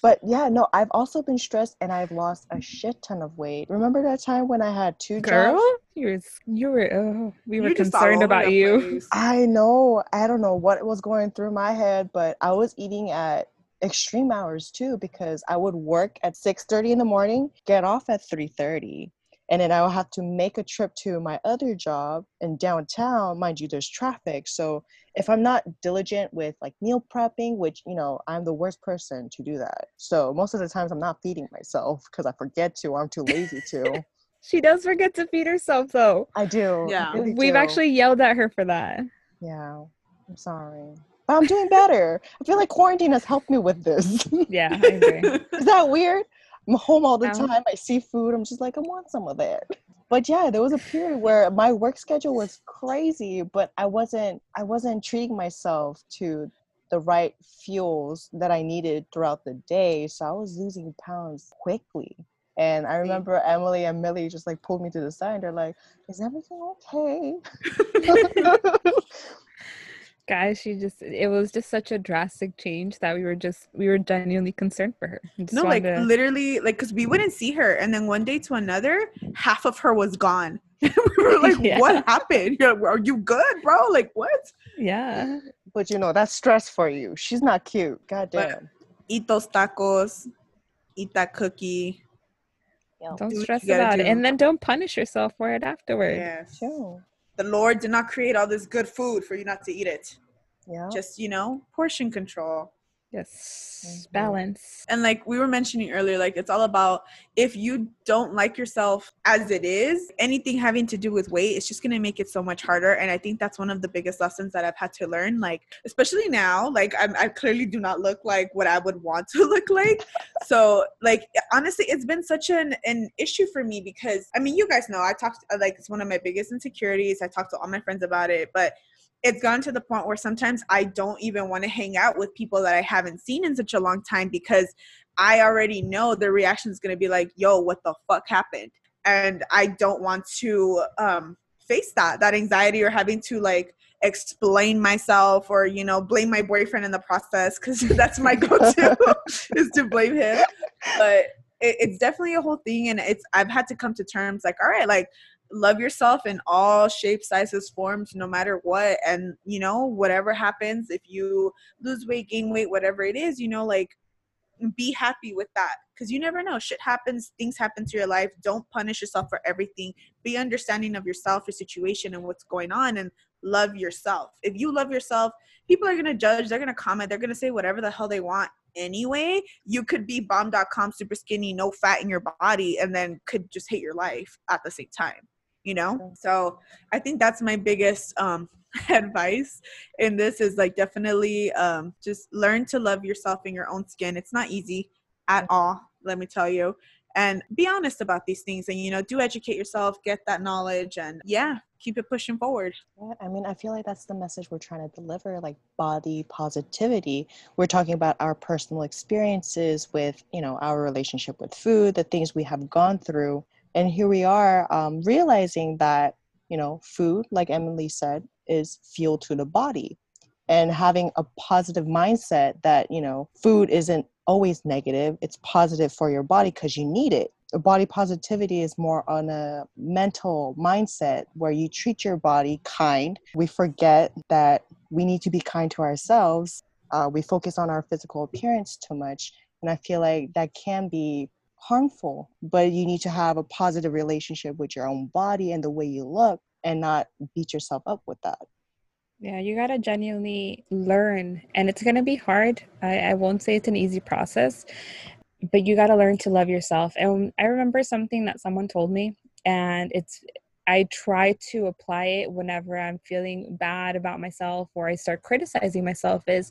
But yeah, no, I've also been stressed and I've lost a shit ton of weight. Remember that time when I had two Girl, jobs? you were you were oh, we were You're concerned about you. place. I know. I don't know what was going through my head, but I was eating at extreme hours too because I would work at 6:30 in the morning, get off at 3:30, and then I would have to make a trip to my other job in downtown. Mind you, there's traffic, so if I'm not diligent with like meal prepping, which you know I'm the worst person to do that. So most of the times I'm not feeding myself because I forget to or I'm too lazy to. She does forget to feed herself though. I do. I Yeah. really We've do. actually yelled at her for that. Yeah, I'm sorry. But I'm doing better. I feel like quarantine has helped me with this. Yeah, I agree. Is that weird? I'm home all the No. time. I see food. I'm just like, I want some of that. But yeah, there was a period where my work schedule was crazy, but I wasn't I wasn't treating myself to the right fuels that I needed throughout the day. So I was losing pounds quickly. And I remember Emily and Millie just like pulled me to the side they're like, Is everything okay? Guys, she just it was just such a drastic change that we were just we were genuinely concerned for her. No, like to- literally, like because we wouldn't see her, and then one day to another, half of her was gone. we were like, Yeah. "What happened? You're like, Are you good, bro? Like what? yeah. but you know, that's stress for you. She's not cute. God But- damn. Eat those tacos, eat that cookie." Don't do stress you gotta about it. And then don't punish yourself for it afterwards. Yes. Sure. The Lord did not create all this good food for you not to eat it. Yeah. Just you know, portion control. Yes. Mhm. Balance. and like we were mentioning earlier like it's all about if you don't like yourself as it is anything having to do with weight it's just going to make it so much harder and i think that's one of the biggest lessons that i've had to learn like especially now like I'm, i clearly do not look like what i would want to look like so like honestly it's been such an an issue for me because i mean you guys know i talked like it's one of my biggest insecurities i talk to all my friends about it but it's gotten to the point where sometimes I don't even want to hang out with people that I haven't seen in such a long time because I already know their reaction is going to be like, yo, what the fuck happened? And I don't want to um, face that, that anxiety or having to like explain myself or, you know, blame my boyfriend in the process because that's my go to is to blame him. But it, it's definitely a whole thing. And it's, I've had to come to terms like, all right, like, love yourself in all shapes sizes forms no matter what. And you know whatever happens if you lose weight gain weight whatever it is you know like be happy with that. Because you never know. Shit happens things happen to your life. Don't punish yourself for everything. Be understanding of yourself your situation and what's going on and love yourself. If you love yourself people are going to judge they're going to comment they're going to say whatever the hell they want anyway. You could be bomb.com super skinny no fat in your body and then could just hate your life at the same time you know? So i think that's my biggest um advice in this is like definitely um just learn to love yourself in your own skin. It's not easy at all let me tell you and be honest about these things and you know do educate yourself get that knowledge and yeah keep it pushing forward. Yeah, I mean, I feel like that's the message we're trying to deliver, like body positivity. We're talking about our personal experiences with, you know, our relationship with food, the things we have gone through. And here we are um, realizing that, you know, food, like Emily said, is fuel to the body. And having a positive mindset that, you know, food isn't always negative, it's positive for your body because you need it body positivity is more on a mental mindset where you treat your body kind. We forget that we need to be kind to ourselves. Uh, we focus on our physical appearance too much. And I feel like that can be harmful, but you need to have a positive relationship with your own body and the way you look and not beat yourself up with that. Yeah, you gotta genuinely learn, and it's gonna be hard. I, I won't say it's an easy process, but you gotta learn to love yourself. And I remember something that someone told me, and it's I try to apply it whenever I'm feeling bad about myself or I start criticizing myself is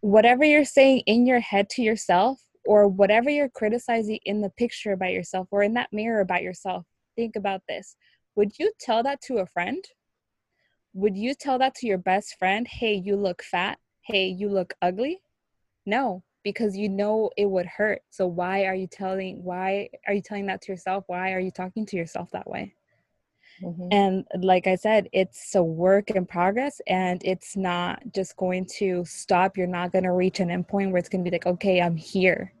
whatever you're saying in your head to yourself or whatever you're criticizing in the picture about yourself or in that mirror about yourself. Think about this. Would you tell that to a friend? Would you tell that to your best friend? Hey, you look fat. Hey, you look ugly. No, because you know it would hurt. So why are you telling why are you telling that to yourself? Why are you talking to yourself that way? Mhm. And like I said, it's a work in progress and it's not just going to stop. You're not going to reach an endpoint where it's going to be like, okay, I'm here.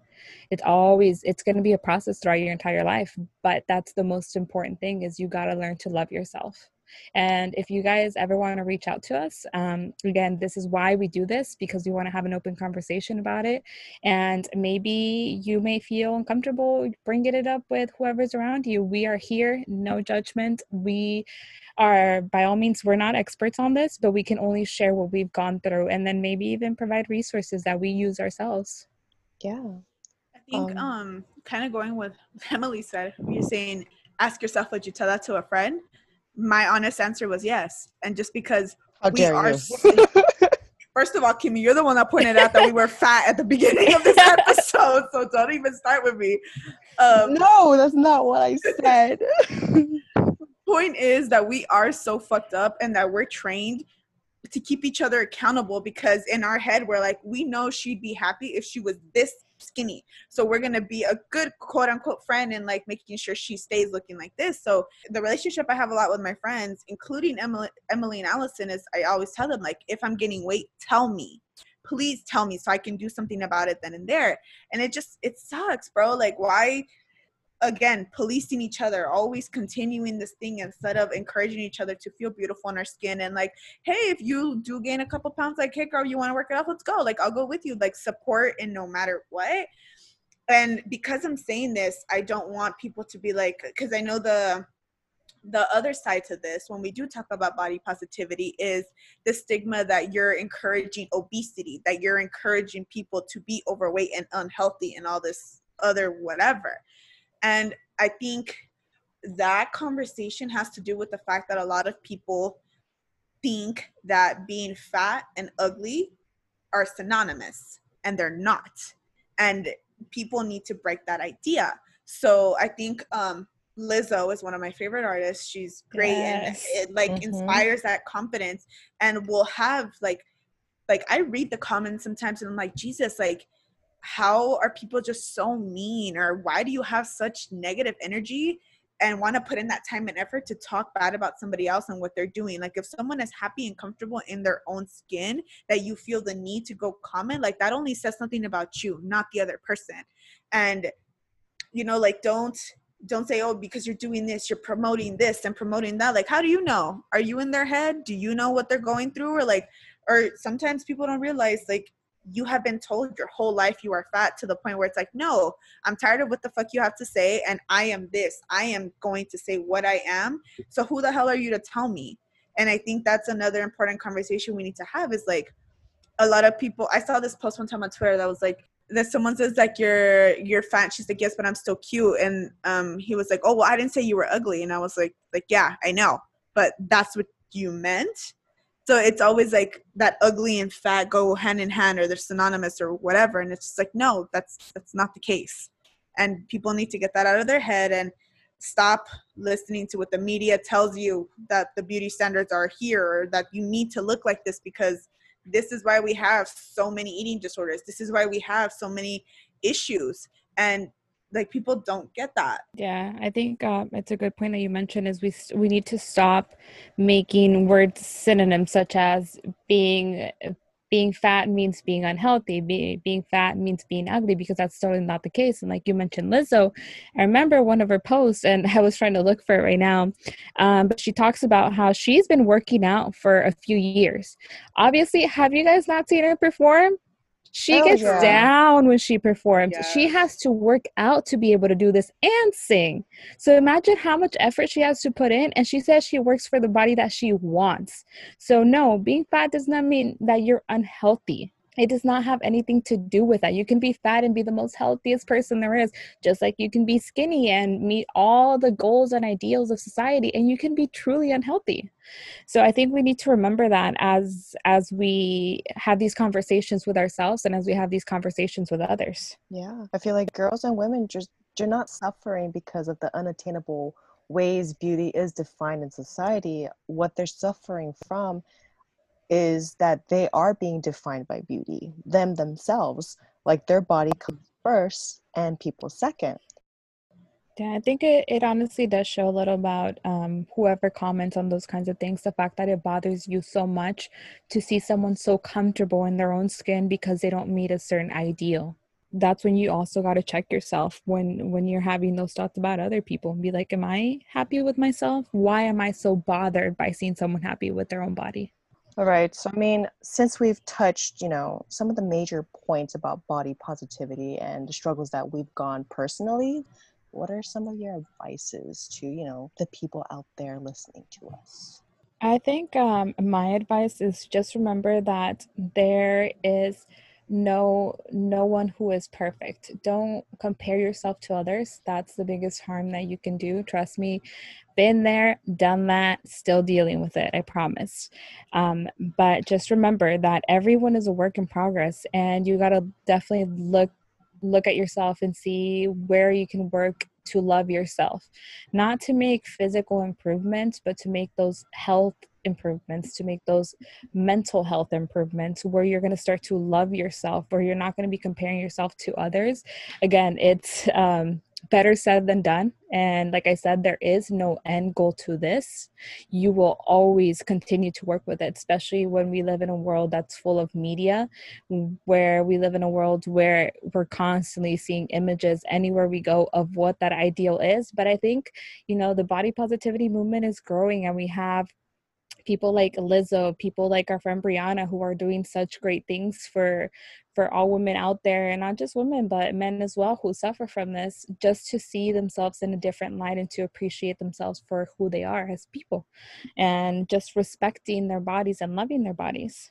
It's always, it's going to be a process throughout your entire life. But that's the most important thing is you got to learn to love yourself. And if you guys ever want to reach out to us, um, again, this is why we do this because we want to have an open conversation about it. And maybe you may feel uncomfortable bringing it up with whoever's around you. We are here, no judgment. We are, by all means, we're not experts on this, but we can only share what we've gone through and then maybe even provide resources that we use ourselves. Yeah. I think Um, um, kind of going with what Emily said, you're saying ask yourself would you tell that to a friend? My honest answer was yes. And just because How we are first of all, Kimmy, you're the one that pointed out that we were fat at the beginning of this episode, so don't even start with me. Um, no, that's not what I said. point is that we are so fucked up and that we're trained to keep each other accountable because in our head we're like we know she'd be happy if she was this skinny. So we're gonna be a good quote unquote friend and like making sure she stays looking like this. So the relationship i have a lot with my friends including emily emily and allison is i always tell them like if i'm gaining weight tell me. Please tell me so i can do something about it then and there. And it just it sucks bro. Like why again policing each other always continuing this thing instead of encouraging each other to feel beautiful in our skin and like hey if you do gain a couple pounds like hey girl you want to work it off let's go. Like i'll go with you. Like support and no matter what. And because i'm saying this i don't want people to be like because i know the the other side to this when we do talk about body positivity is the stigma that you're encouraging obesity that you're encouraging people to be overweight and unhealthy and all this other whatever and I think that conversation has to do with the fact that a lot of people think that being fat and ugly are synonymous, and they're not. And people need to break that idea. So I think um, Lizzo is one of my favorite artists. She's great Yes. and it like Mhm. inspires that confidence and will have like like I read the comments sometimes and I'm like, Jesus, like how are people just so mean or why do you have such negative energy and want to put in that time and effort to talk bad about somebody else and what they're doing? Like if someone is happy and comfortable in their own skin that you feel the need to go comment like that only says something about you not the other person. And you know like don't don't say oh because you're doing this you're promoting this and promoting that. Like how do you know? Are you in their head? Do you know what they're going through? Or like or sometimes people don't realize like you have been told your whole life you are fat to the point where it's like no i'm tired of what the fuck you have to say and i am this. I am going to say what i am. So who the hell are you to tell me? And i think that's another important conversation we need to have is like a lot of people i saw this post one time on twitter that was like that someone says like you're you're fat. She's like yes but i'm still cute. And um he was like oh well i didn't say you were ugly. And i was like like yeah i know but that's what you meant so it's always like that ugly and fat go hand in hand or they're synonymous or whatever and it's just like no that's that's not the case. And people need to get that out of their head and stop listening to what the media tells you that the beauty standards are here or that you need to look like this because this is why we have so many eating disorders. This is why we have so many issues. And like people don't get that. Yeah i think um, it's a good point that you mentioned is we we need to stop making words synonyms such as being being fat means being unhealthy Be, being fat means being ugly because that's totally not the case. And like you mentioned lizzo i remember one of her posts and i was trying to look for it right now um, but she talks about how she's been working out for a few years. Obviously have you guys not seen her perform she Hell gets yeah. down when she performs. Yes. She has to work out to be able to do this and sing. So imagine how much effort she has to put in. And she says she works for the body that she wants. So, no, being fat does not mean that you're unhealthy. It does not have anything to do with that. You can be fat and be the most healthiest person there is, just like you can be skinny and meet all the goals and ideals of society, and you can be truly unhealthy. So I think we need to remember that as as we have these conversations with ourselves and as we have these conversations with others. Yeah, I feel like girls and women just you're not suffering because of the unattainable ways beauty is defined in society. What they're suffering from is that they are being defined by beauty, them themselves, like their body comes first and people second. Yeah, I think it, it honestly does show a little about um, whoever comments on those kinds of things. The fact that it bothers you so much to see someone so comfortable in their own skin because they don't meet a certain ideal. That's when you also got to check yourself when when you're having those thoughts about other people and be like, "Am I happy with myself? Why am I so bothered by seeing someone happy with their own body?" All right. So, I mean, since we've touched, you know, some of the major points about body positivity and the struggles that we've gone personally, what are some of your advices to, you know, the people out there listening to us? I think um, my advice is just remember that there is no no one who is perfect. Don't compare yourself to others. That's the biggest harm that you can do. Trust me been there done that still dealing with it i promise. Um, but just remember that everyone is a work in progress and you got to definitely look look at yourself and see where you can work to love yourself. Not to make physical improvements but to make those health improvements to make those mental health improvements where you're going to start to love yourself where you're not going to be comparing yourself to others. Again it's um, better said than done. And like i said there is no end goal to this. You will always continue to work with it especially when we live in a world that's full of media where we live in a world where we're constantly seeing images anywhere we go of what that ideal is. But i think you know the body positivity movement is growing and we have people like Lizzo, people like our friend Brianna who are doing such great things for for all women out there and not just women but men as well who suffer from this just to see themselves in a different light and to appreciate themselves for who they are as people and just respecting their bodies and loving their bodies.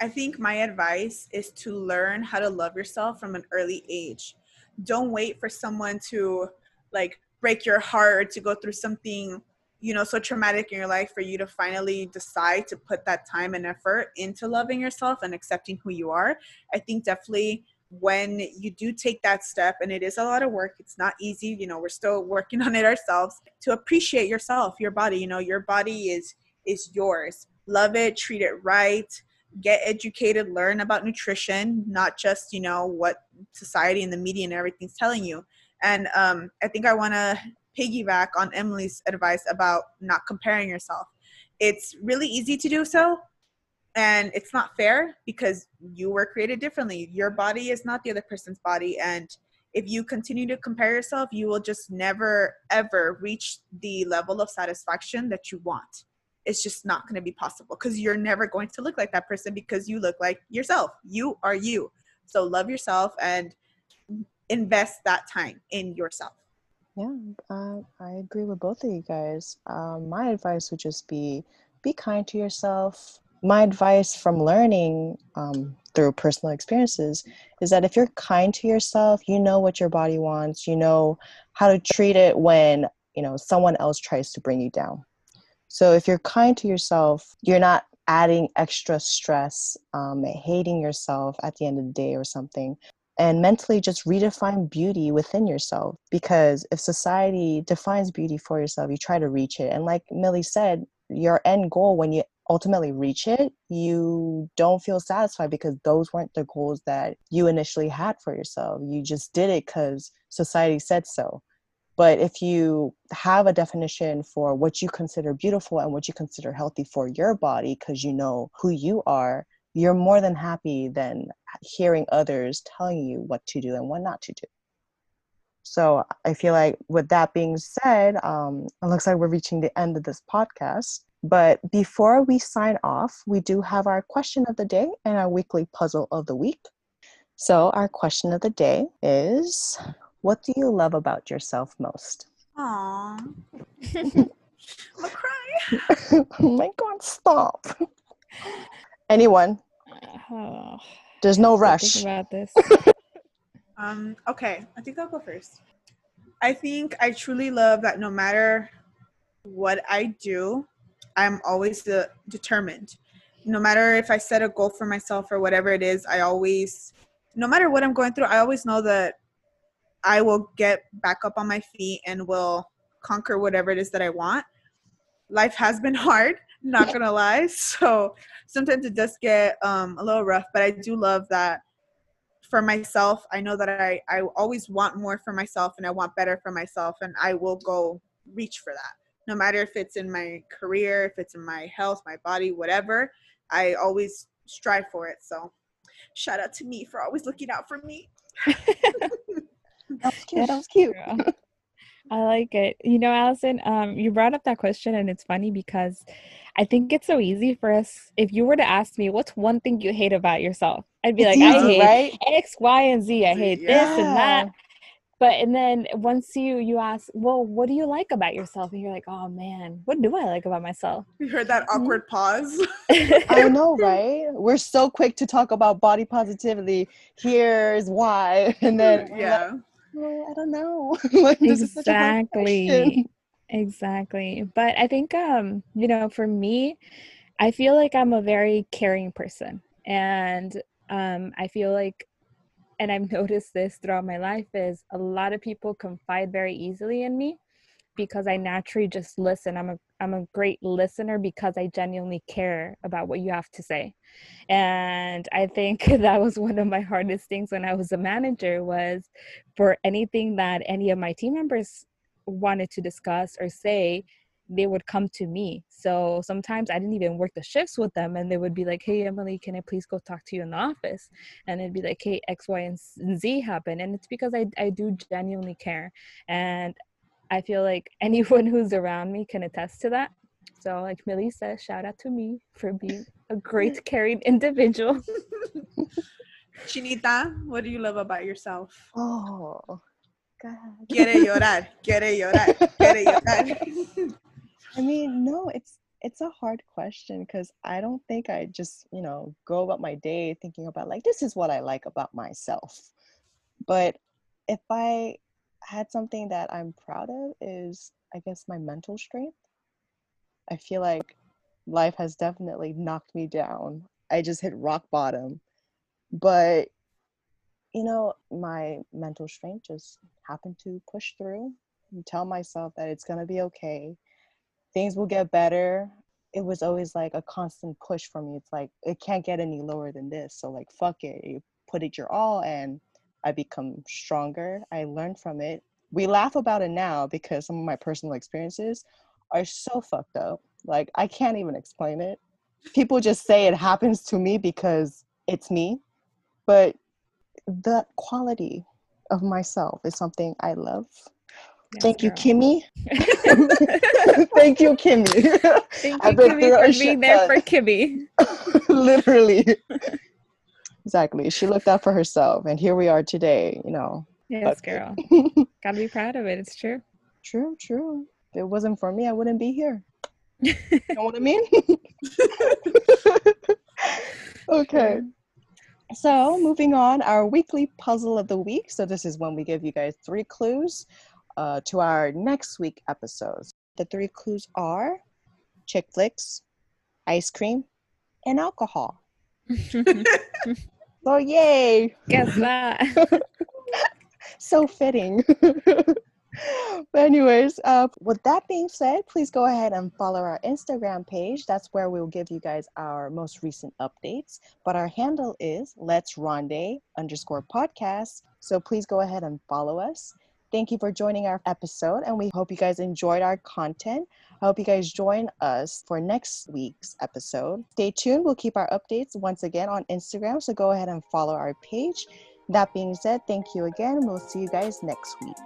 I think my advice is to learn how to love yourself from an early age. Don't wait for someone to like break your heart to go through something you know so traumatic in your life for you to finally decide to put that time and effort into loving yourself and accepting who you are i think definitely when you do take that step and it is a lot of work it's not easy you know we're still working on it ourselves to appreciate yourself your body you know your body is is yours. Love it treat it right get educated learn about nutrition not just you know what society and the media and everything's telling you. And um, i think i want to piggyback on Emily's advice about not comparing yourself. It's really easy to do so, and it's not fair because you were created differently. Your body is not the other person's body, and if you continue to compare yourself, you will just never ever reach the level of satisfaction that you want. It's just not going to be possible because you're never going to look like that person because you look like yourself. You are you. So love yourself and invest that time in yourself. Yeah, uh, I agree with both of you guys. Um, my advice would just be be kind to yourself. My advice from learning um, through personal experiences is that if you're kind to yourself, you know what your body wants, you know how to treat it when you know someone else tries to bring you down. So if you're kind to yourself, you're not adding extra stress, um, hating yourself at the end of the day or something and mentally just redefine beauty within yourself because if society defines beauty for yourself you try to reach it. And like millie said your end goal when you ultimately reach it you don't feel satisfied because those weren't the goals that you initially had for yourself. You just did it because society said so. But if you have a definition for what you consider beautiful and what you consider healthy for your body because you know who you are you're more than happy than hearing others telling you what to do and what not to do. So I feel like with that being said, um, it looks like we're reaching the end of this podcast. But before we sign off, we do have our question of the day and our weekly puzzle of the week. So our question of the day is what do you love about yourself most? Aww. I'm cry. oh my god, stop. Anyone? Oh, There's no think rush. about this. Um, okay, I think I'll go first. I think I truly love that no matter what I do, I'm always de- determined. No matter if I set a goal for myself or whatever it is, I always, no matter what I'm going through, I always know that I will get back up on my feet and will conquer whatever it is that I want. Life has been hard, not gonna lie. So sometimes it does get um, a little rough, but I do love that for myself. I know that I, I always want more for myself and I want better for myself, and I will go reach for that. No matter if it's in my career, if it's in my health, my body, whatever, I always strive for it. So shout out to me for always looking out for me. That was cute. That was cute. Girl. I like it. You know, Allison, um, you brought up that question, and it's funny because I think it's so easy for us. If you were to ask me, what's one thing you hate about yourself? I'd be It's like, I hate right? X, Y, and Z. I hate this and that. But and then once you you ask, well, what do you like about yourself? And you're like, oh man, what do I like about myself? You heard that mm-hmm. awkward pause? I know, right? We're so quick to talk about body positivity. Here's why, and then we're like, yeah. "Oh, I don't know. like, this is such a exactly question. Exactly but i think um you know for me i feel like i'm a very caring person and um i feel like and i've noticed this throughout my life is a lot of people confide very easily in me because i naturally just listen. I'm a i'm a great listener because i genuinely care about what you have to say and i think that was one of my hardest things when i was a manager was for anything that any of my team members wanted to discuss or say they would come to me. So sometimes i didn't even work the shifts with them and they would be like hey emily can i please go talk to you in the office? And it'd be like hey x y and z happen and it's because i, I do genuinely care. And i feel like anyone who's around me can attest to that. So like millie says shout out to me for being a great caring individual. Chinita, what do you love about yourself? Oh, God. Quiere llorar, quiere llorar, quiere llorar. I mean, no, it's it's a hard question because I don't think I just, you know, go about my day thinking about like this is what I like about myself. But if I had something that I'm proud of is I guess my mental strength. I feel like life has definitely knocked me down. I just hit rock bottom. But you know, my mental strength just happened to push through and tell myself that it's going to be okay. Things will get better. It was always like a constant push for me. It's like it can't get any lower than this. So like fuck it. You put it your all and i become stronger. I learned from it. We laugh about it now because some of my personal experiences are so fucked up. Like i can't even explain it. People just say it happens to me because it's me. But the quality of myself is something i love. Yes, thank you kimmy. Thank you kimmy. Thank I've you been kimmy for being there for kimmy. Literally. Exactly. She looked out for herself and here we are today you know. Yes girl. Gotta be proud of it. It's true. True true. If it wasn't for me i wouldn't be here. You know what i mean? Okay True. So moving on our weekly puzzle of the week so this is when we give you guys three clues uh, to our next week episodes the three clues are chick flicks ice cream and alcohol So yay! Guess that. so fitting. but anyways, uh, with that being said, please go ahead and follow our Instagram page. That's where we'll give you guys our most recent updates. But our handle is Let's Rende underscore podcast. So please go ahead and follow us. Thank you for joining our episode, and we hope you guys enjoyed our content. I hope you guys join us for next week's episode. Stay tuned. We'll keep our updates once again on Instagram, so go ahead and follow our page. That being said, thank you again. We'll see you guys next week.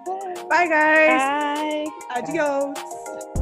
Bye, guys. Bye. Adios.